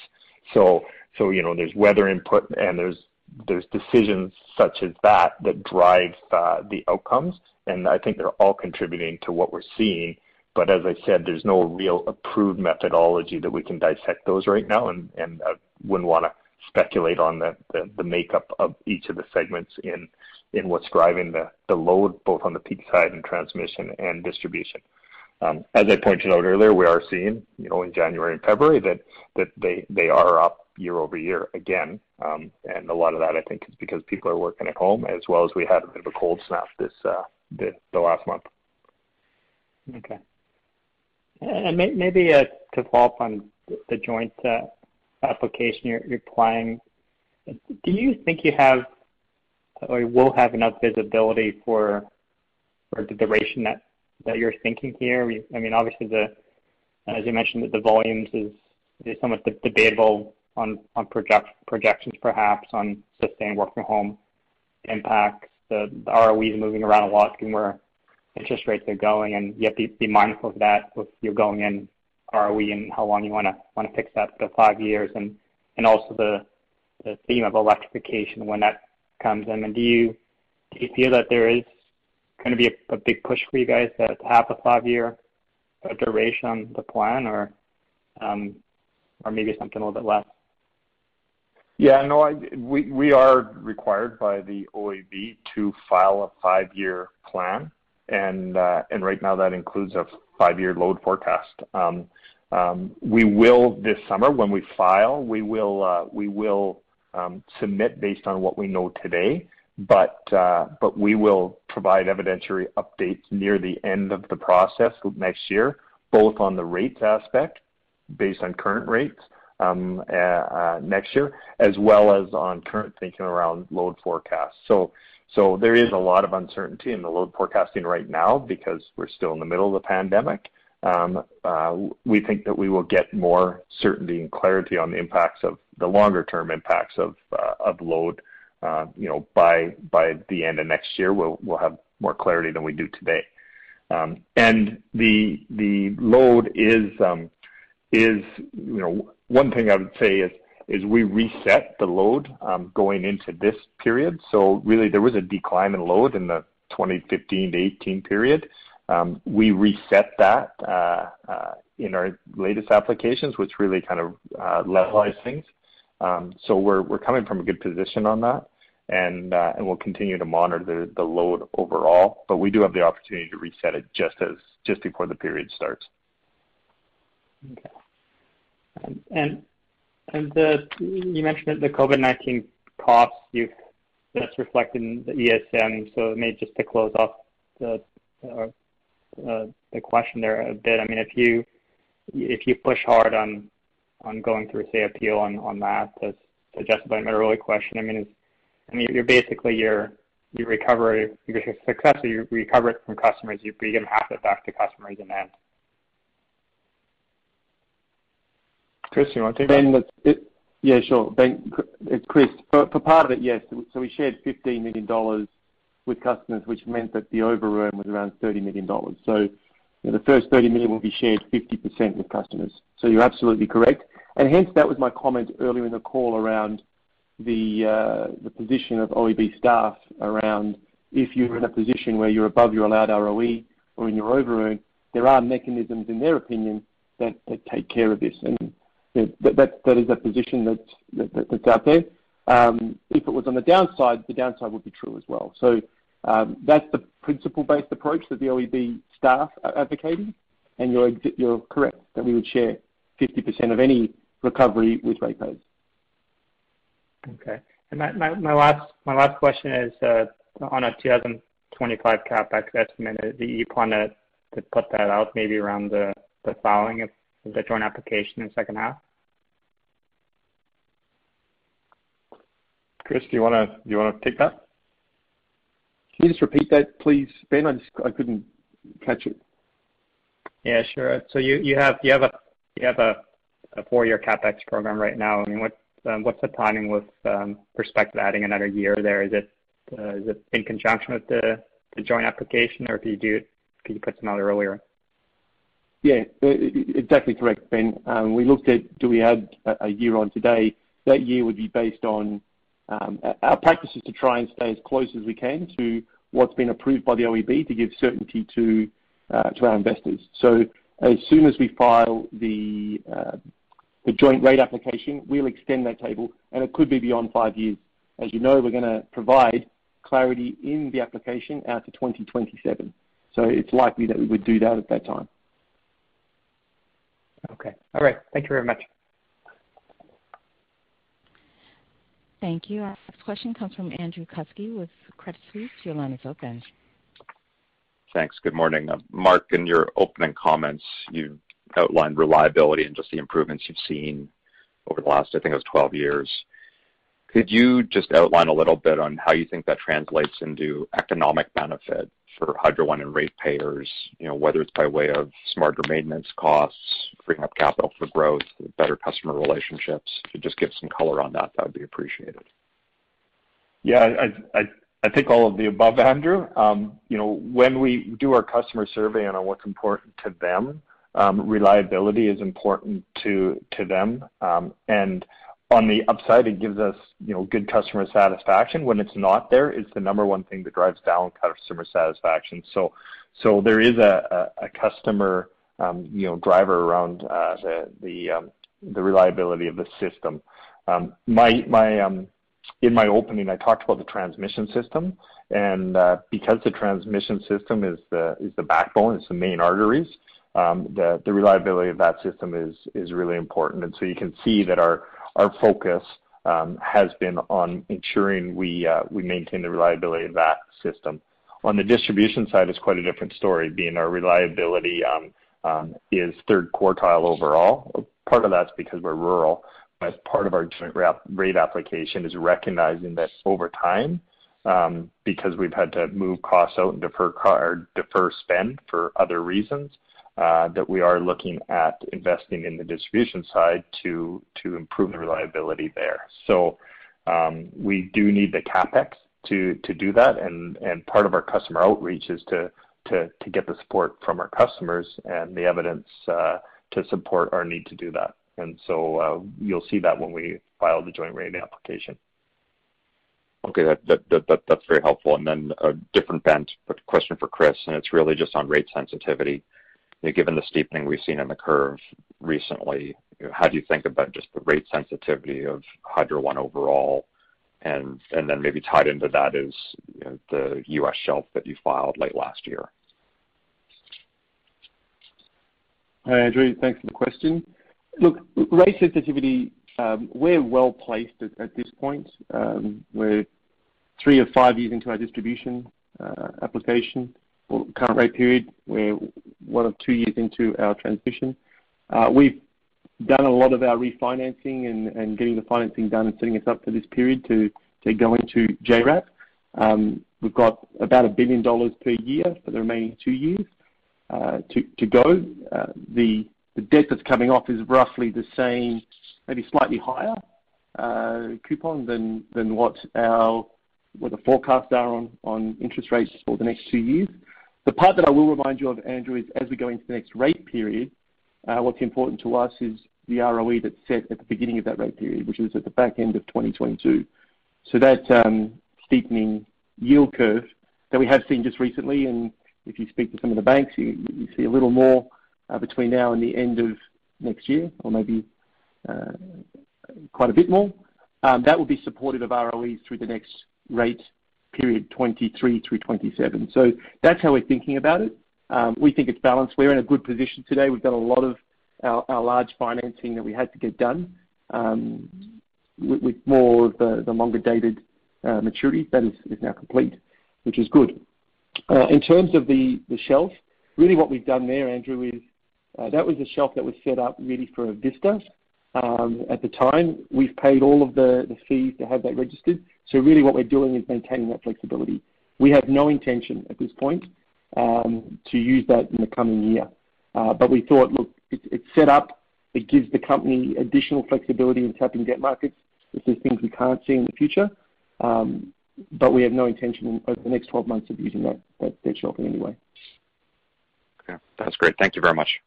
So so you know there's weather input and there's decisions such as that that drive uh, the outcomes, and I think they're all contributing to what we're seeing. But as I said, there's no real approved methodology that we can dissect those right now, and and I wouldn't want to speculate on the the makeup of each of the segments in in what's driving the the load, both on the peak side and transmission and distribution. As I pointed out earlier, we are seeing you know, in January and February that that they they are up year-over-year again. Um, and a lot of that, I think, is because people are working at home as well as we had a bit of a cold snap this the last month. Okay. Eh, and maybe to follow up on the joint uh, application you're applying, do you think you have or will have enough visibility for the duration that you're thinking here? I mean obviously, as you mentioned, the volumes is somewhat debatable on projections perhaps on sustained work from home impacts. The ROE is moving around a lot given where interest rates are going, and you have to be mindful of that with your going in ROE and how long you want to fix that for five years, and also the theme of electrification when that comes in. Do you do you feel that there is going to be a big push for you guys to have a five-year duration on the plan um, or maybe something a little bit less? Yeah, no, we we are required by the OEB to file a five-year plan. Uh, and right now that includes a five-year load forecast. Um, um, we will this summer when we file, we will uh, um, submit based on what we know today. Uh, but we will provide evidentiary updates near the end of the process next year, both on the rates aspect based on current rates next year, as well as on current thinking around load forecasts. So there is a lot of uncertainty in the load forecasting right now because we're still in the middle of the pandemic. Um, uh, we think that we will get more certainty and clarity on the impacts of the longer-term impacts of uh, load uh, by the end of next year. We'll have more clarity than we do today. Um and the the load is, um, one thing I would say is is we reset the load um, going into this period. So really there was a decline in load in the 2015 to 2018 period. Um, we reset that uh, uh, in our latest applications, which really kind of uh, levelized things. Um so we're coming from a good position on that, and we'll continue to monitor the load overall. But we do have the opportunity to reset it just before the period starts. Okay. Um, And you mentioned the COVID-19 costs, that's reflected in the ESM. So maybe just to close off uh, uh, the question there a bit. I mean if you push hard on going through, say, appeal on that, as suggested by an earlier question, I mean it's I mean you're basically your success, you recover it from customers, you give half it back to customers in the end. Chris, you want to take that? Yeah, sure. Ben, it's Chris. For part of it, yes. So we shared 15 million dollars with customers, which meant that the over earn was around 30 million dollars. So the first 30 million will be shared 50% with customers. So you're absolutely correct. And hence, that was my comment earlier in the call around the uh, position of OEB staff around if you're in a position where you're above your allowed ROE or in your over earn, there are mechanisms, in their opinion, that take care of this. That is a position that's out there. Um, if it was on the downside, the downside would be true as well. So um, that's the principle-based approach that the OEB staff are advocating, and you're you're correct that we would share 50% of any recovery with ratepayers. Okay. And my my last my last question is uh, on a 2025 CapEx estimate. Uh, Do you plan to put that out maybe around the filing of the joint application in the second half? Chris, do you want to take that? Can you just repeat that, please, Ben? I couldn't catch it. Yeah, sure. So you have a four-year CapEx program right now. I mean, what's um, the timing with um, respect to adding another year there? Is it uh, in conjunction with the joint application, or could you put some out earlier? Yeah. Exactly correct, Ben. Um, we looked at do we add a year on today? That year would be based on Um, our practice is to try and stay as close as we can to what's been approved by the OEB to give certainty uh, to our investors. So as soon as we file uh, the joint rate application, we'll extend that table, and it could be beyond five years. As you know, we're going to provide clarity in the application out to 2027. It's likely that we would do that at that time. Okay. All right. Thank you very much. Thank you. Our next question comes from Andrew Kuske with Credit Suisse. Your line is open. Thanks. Good morning. Uh, Mark, in your opening comments, you outlined reliability and just the improvements you've seen over the last, I think it was 12 years. Could you just outline a little bit on how you think that translates into economic benefit for Hydro One and ratepayers, you know, whether it's by way of smarter maintenance costs, freeing up capital for growth, better customer relationships? If you just give some color on that that would be appreciated. Yeah. I I think all of the above, Andrew. Um, you know, when we do our customer survey on what's important to them, um, reliability is important to to them. Um, On the upside, it gives us you know, good customer satisfaction. When it's not there, it's the number one thing that drives down customer satisfaction. So, so there is a a customer um, you know driver around uh, the the um, the reliability of the system. Um, my my um, In my opening, I talked about the transmission system, and uh, because the transmission system is the is the backbone, it's the main arteries, the the reliability of that system is is really important. And so you can see that our focus um, has been on ensuring uh, we maintain the reliability of that system. On the distribution side, it's quite a different story, being our reliability um, um, is third quartile overall. Part of that's because we're rural, but part of our joint rate application is recognizing that over time, because we've had to move costs out and defer spend for other reasons, that we are looking at investing in the distribution side to improve the reliability there. So um we do need the CapEx to do that, and part of our customer outreach is to get the support from our customers and the evidence to support our need to do that. And so uh you'll see that when we file the joint rate application. Okay. That's very helpful. And then a different bent, but question for Chris, and it's really just on rate sensitivity. Given the steepening we've seen in the curve recently, how do you think about just the rate sensitivity of Hydro One overall? And and then maybe tied into that is the U.S. shelf that you filed late last year. Hi, Andrew. Thanks for the question. Look, rate sensitivity, um, we're well-placed at this point. Um, we're three or five years into our distribution uh, application or current rate period. We're one or two years into our transition. Uh, we've done a lot of our refinancing and getting the financing done and setting us up for this period to go into JRAP. Um, we've got about 1 billion dollars per year for the remaining two years uh, to go. Uh, the debt that's coming off is roughly the same, maybe slightly higher coupon than what the forecasts are on interest rates for the next two years. The part that I will remind you of, Andrew, is as we go into the next rate period, what's important to us is the ROE that's set at the beginning of that rate period, which is at the back end of 2022. So That steepening yield curve that we have seen just recently, and if you speak to some of the banks, you you see a little more between now and the end of next year or maybe uh, quite a bit more. Um, That will be supportive of ROEs through the next rate period, 2023 through 2027. That's how we're thinking about it. Um, we think it's balanced. We're in a good position today. We've done a lot of our large financing that we had to get done um, with more of the longer-dated uh, maturities. That is now complete, which is good. Uh, in terms of the shelf, really what we've done there, Andrew, is uh, that was a shelf that was set up really for Avista at the time. We've paid all of the fees to have that registered. So really what we're doing is maintaining that flexibility. We have no intention at this point um, to use that in the coming year. Uh, but we thought, look, it's set up. It gives the company additional flexibility in tapping debt markets if there's things we can't see in the future. Um, but we have no intention over the next 12 months of using that debt shelf in any way. Okay. That's great. Thank you very much.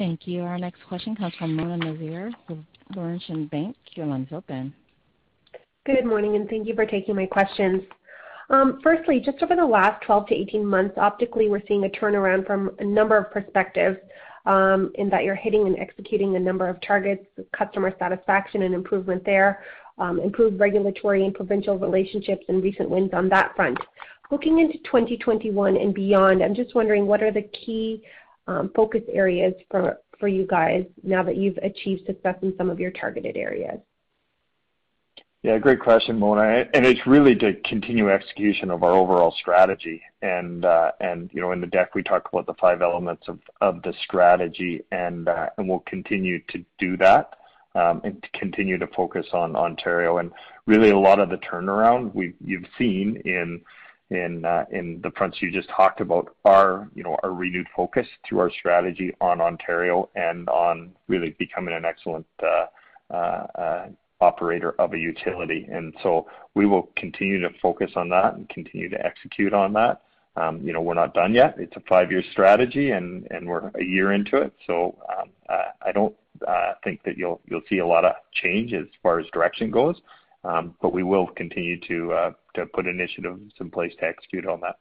Thank you. Our next question comes from Mona Nazir with Laurentian Bank. Your line is open. Good morning, and thank you for taking my questions. Um, firstly, just over the last 12 to 18 months, optically, we're seeing a turnaround from a number of perspectives, um, in that you're hitting and executing a number of targets, customer satisfaction and improvement there, um, improved regulatory and provincial relationships, and recent wins on that front. Looking into 2021 and beyond, I'm just wondering, what are the key Um, focus areas for for you guys now that you've achieved success in some of your targeted areas? Yeah, great question, Mona. And it's really to continue execution of our overall strategy. And uh, and you know in the deck, we talk about the five elements of of the strategy, and uh, and we'll continue to do that, um, and to continue to focus on Ontario. And really a lot of the turnaround you've seen in Uh, the fronts you just talked about are a renewed focus through our strategy on Ontario and on really becoming an excellent uh, uh, operator of a utility. And so we will continue to focus on that and continue to execute on that. Um, you know, we're not done yet. It's a five-year strategy, and we're a year into it. So um, I don't think that you'll see a lot of change as far as direction goes. Um, we will continue uh, to put initiatives in place to execute on that.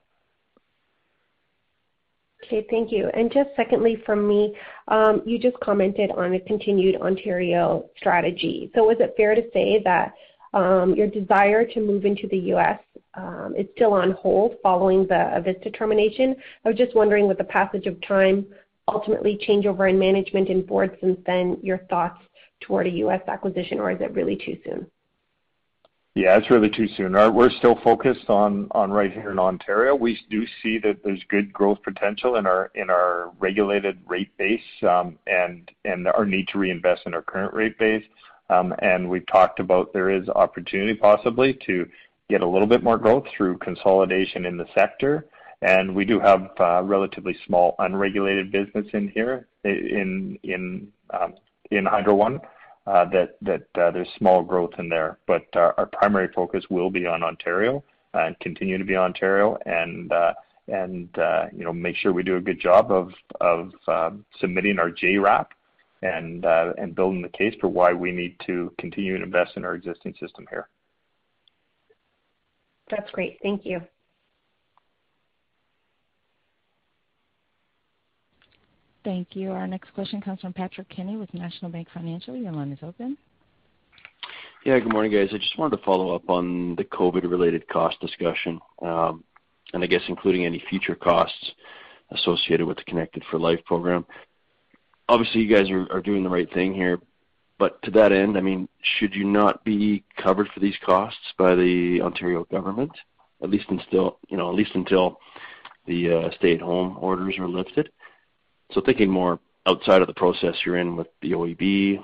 Okay, thank you. And just secondly from me, um, you just commented on a continued Ontario strategy. So is it fair to say that um, your desire to move into the U.S. is still on hold following the Avista termination? I was just wondering, with the passage of time, ultimately changeover in management and board since then, your thoughts toward a U.S. acquisition, or is it really too soon? Yeah, it's really too soon. We're still focused on right here in Ontario. We do see that there's good growth potential in our in our regulated rate base, and and our need to reinvest in our current rate base. Um and we've talked about there is opportunity possibly to get a little bit more growth through consolidation in the sector. And we do have a relatively small unregulated business in here in in um in Hydro One, Uh, that uh, there's small growth in there. But our primary focus will be on Ontario and continue to be Ontario and uh, make sure we do a good job of um, submitting our JRAP and uh, and building the case for why we need to continue to invest in our existing system here. That's great. Thank you. Thank you. Our next question comes from Patrick Kenny with National Bank Financial. Your line is open. Yeah, good morning, guys. I just wanted to follow up on the COVID-related cost discussion, um, and I guess including any future costs associated with the Connected for Life program. Obviously, you guys are doing the right thing here, but to that end, I mean, should you not be covered for these costs by the Ontario government, at least until, you know, at least until the uh, stay-at-home orders are lifted? So thinking more outside of the process you're in with the OEB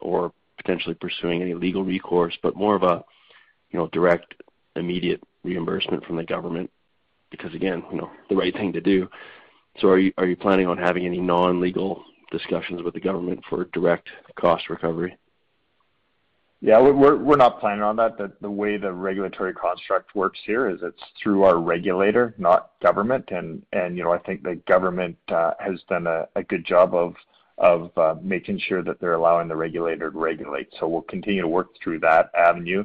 or potentially pursuing any legal recourse, but more of a, you know, direct, immediate reimbursement from the government because again, you know, the right thing to do. So are you are you planning on having any non-legal discussions with the government for direct cost recovery? Yeah, we're we're not planning on that. The, the way the regulatory construct works here is it's through our regulator, not government, and and you know I think the government uh, has done a, good job of of uh, making sure that they're allowing the regulator to regulate. So we'll continue to work through that avenue.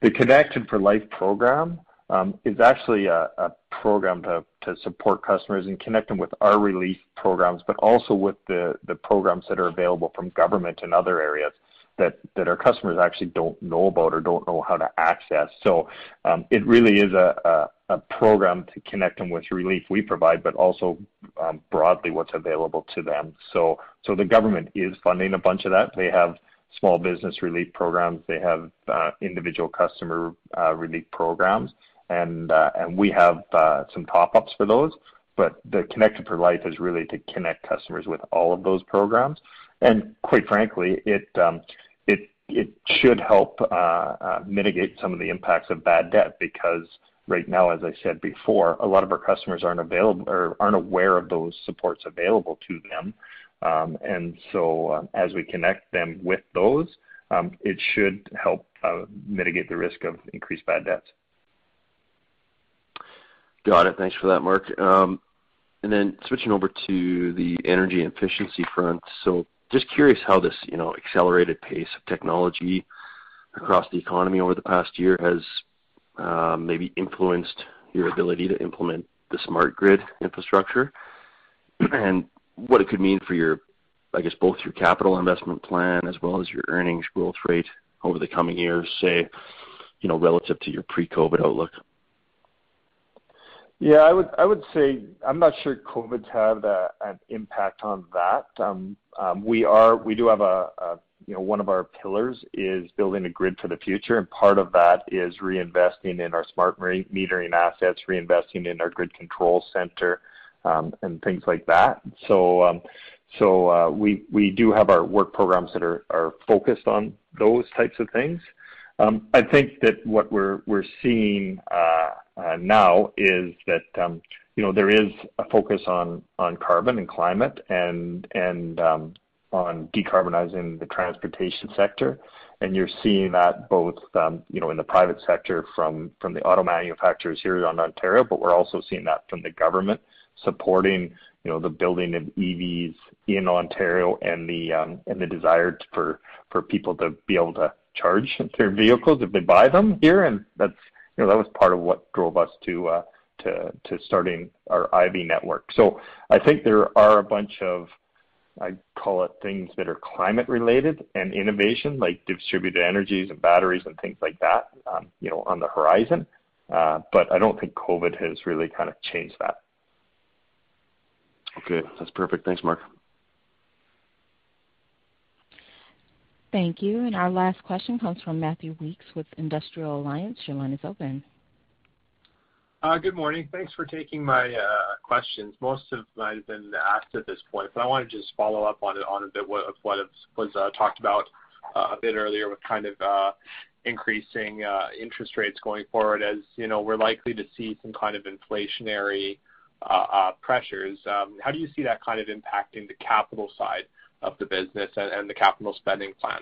The Connected for Life program um, is actually a, program to, support customers and connect them with our relief programs, but also with the, the programs that are available from government in other areas that, that our customers actually don't know about or don't know how to access. So um, it really is a, a, a, program to connect them with relief we provide, but also um, broadly what's available to them. So, so the government is funding a bunch of that. They have small business relief programs. They have uh, individual customer uh, relief programs, and uh, and we have uh, some top-ups for those. But the Connected for Life is really to connect customers with all of those programs. And quite frankly, it um, it should help uh, uh, mitigate some of the impacts of bad debt because right now, as I said before, a lot of our customers aren't available or aren't aware of those supports available to them. Um, and so, uh, as we connect them with those, um, it should help uh, mitigate the risk of increased bad debts. Got it. Thanks for that, Mark. Um, and then switching over to the energy efficiency front. So just curious how this, you know, accelerated pace of technology across the economy over the past year has uh, maybe influenced your ability to implement the smart grid infrastructure, *clears throat* and what it could mean for your, I guess, both your capital investment plan as well as your earnings growth rate over the coming years, say, you know, relative to your pre-COVID outlook. Yeah, I would I would say I'm not sure COVID's had a, an impact on that. Um, um, we are we do have a, a you know one of our pillars is building a grid for the future, and part of that is reinvesting in our smart metering assets, reinvesting in our grid control center, um, and things like that. So um, so uh, we we do have our work programs that are are focused on those types of things. Um, I think that what we're we're seeing uh, uh, now is that um, you know there is a focus on on carbon and climate and and um, on decarbonizing the transportation sector, and you're seeing that both you know in the private sector from the auto manufacturers here in Ontario, but we're also seeing that from the government supporting you know the building of EVs in Ontario and the and the desire for for people to be able to charge their vehicles if they buy them here, and that's you know that was part of what drove us to uh, to to starting our Ivy network. So I think there are a bunch of I call it things that are climate related and innovation, like distributed energies and batteries and things like that, um, you know, on the horizon. Uh, but I don't think COVID has really kind of changed that. Okay, that's perfect. Thanks, Mark. Thank you. And Our last question comes from Matthew Weekes with Industrial Alliance. Your line is open. Uh, good morning. Thanks for taking my uh, questions. Most of mine have been asked at this point, but I want to just follow up on a bit of what was uh, talked about a bit earlier with kind of increasing interest rates going forward. As you know, we're likely to see some kind of inflationary pressures. Um, how do you see that kind of impacting the capital side of the business and the capital spending plan?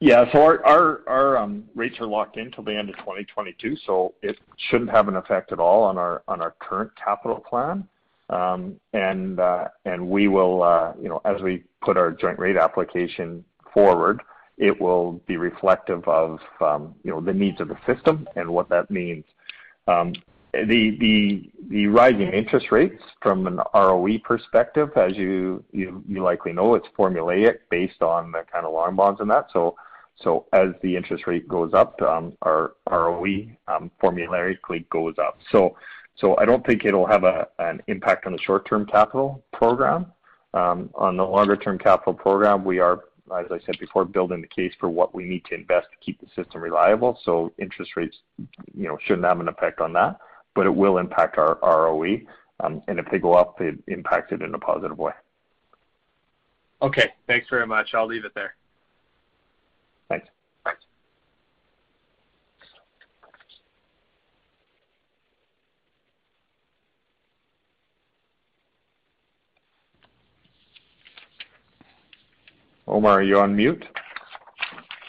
Yeah. so Our um, rates are locked in till the end of 2022, so it shouldn't have an effect at all on our current capital plan. Um, and uh, we will, uh, you know, as we put our joint rate application forward, it will be reflective of, um, you know, the needs of the system and what that means. The the the rising interest rates from an ROE perspective, as you you, you likely know, it's formulaic based on the kind of long bonds and that. So so as the interest rate goes up, um, our ROE um, formulaically goes up. So so I don't think it'll have a, an impact on the short-term capital program. Um, on the longer-term capital program, we are, as I said before, building the case for what we need to invest to keep the system reliable. So interest rates, you know, shouldn't have an effect on that, but it will impact our ROE. Um, and if they go up, it impacts it in a positive way. Okay, thanks very much. I'll leave it there. Thanks. Omar, are you on mute?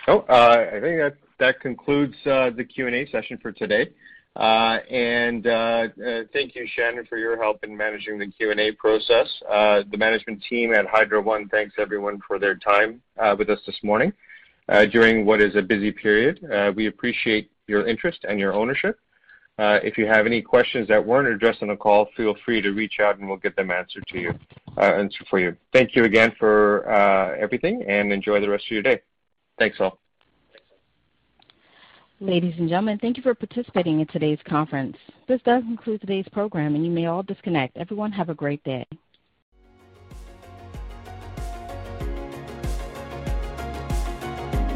Oh, uh, I think that that concludes uh, the Q&A session for today. Uh, and uh, thank you, Shannon, for your help in managing the Q&A process. The management team at Hydro One thanks everyone for their time with us this morning during what is a busy period. We appreciate your interest and your ownership. Uh, if you have any questions that weren't addressed on the call, feel free to reach out and we'll get them answered to you, uh, answered for you. Thank you again for uh, everything and enjoy the rest of your day. Thanks all. Ladies and gentlemen, thank you for participating in today's conference. This does conclude today's program and you may all disconnect. Everyone have a great day.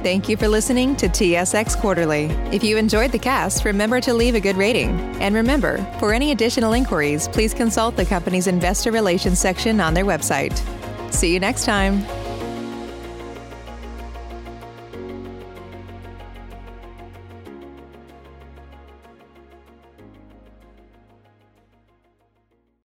Thank you for listening to TSX Quarterly. If you enjoyed the cast, remember to leave a good rating. And remember, for any additional inquiries, please consult the company's investor relations section on their website. See you next time.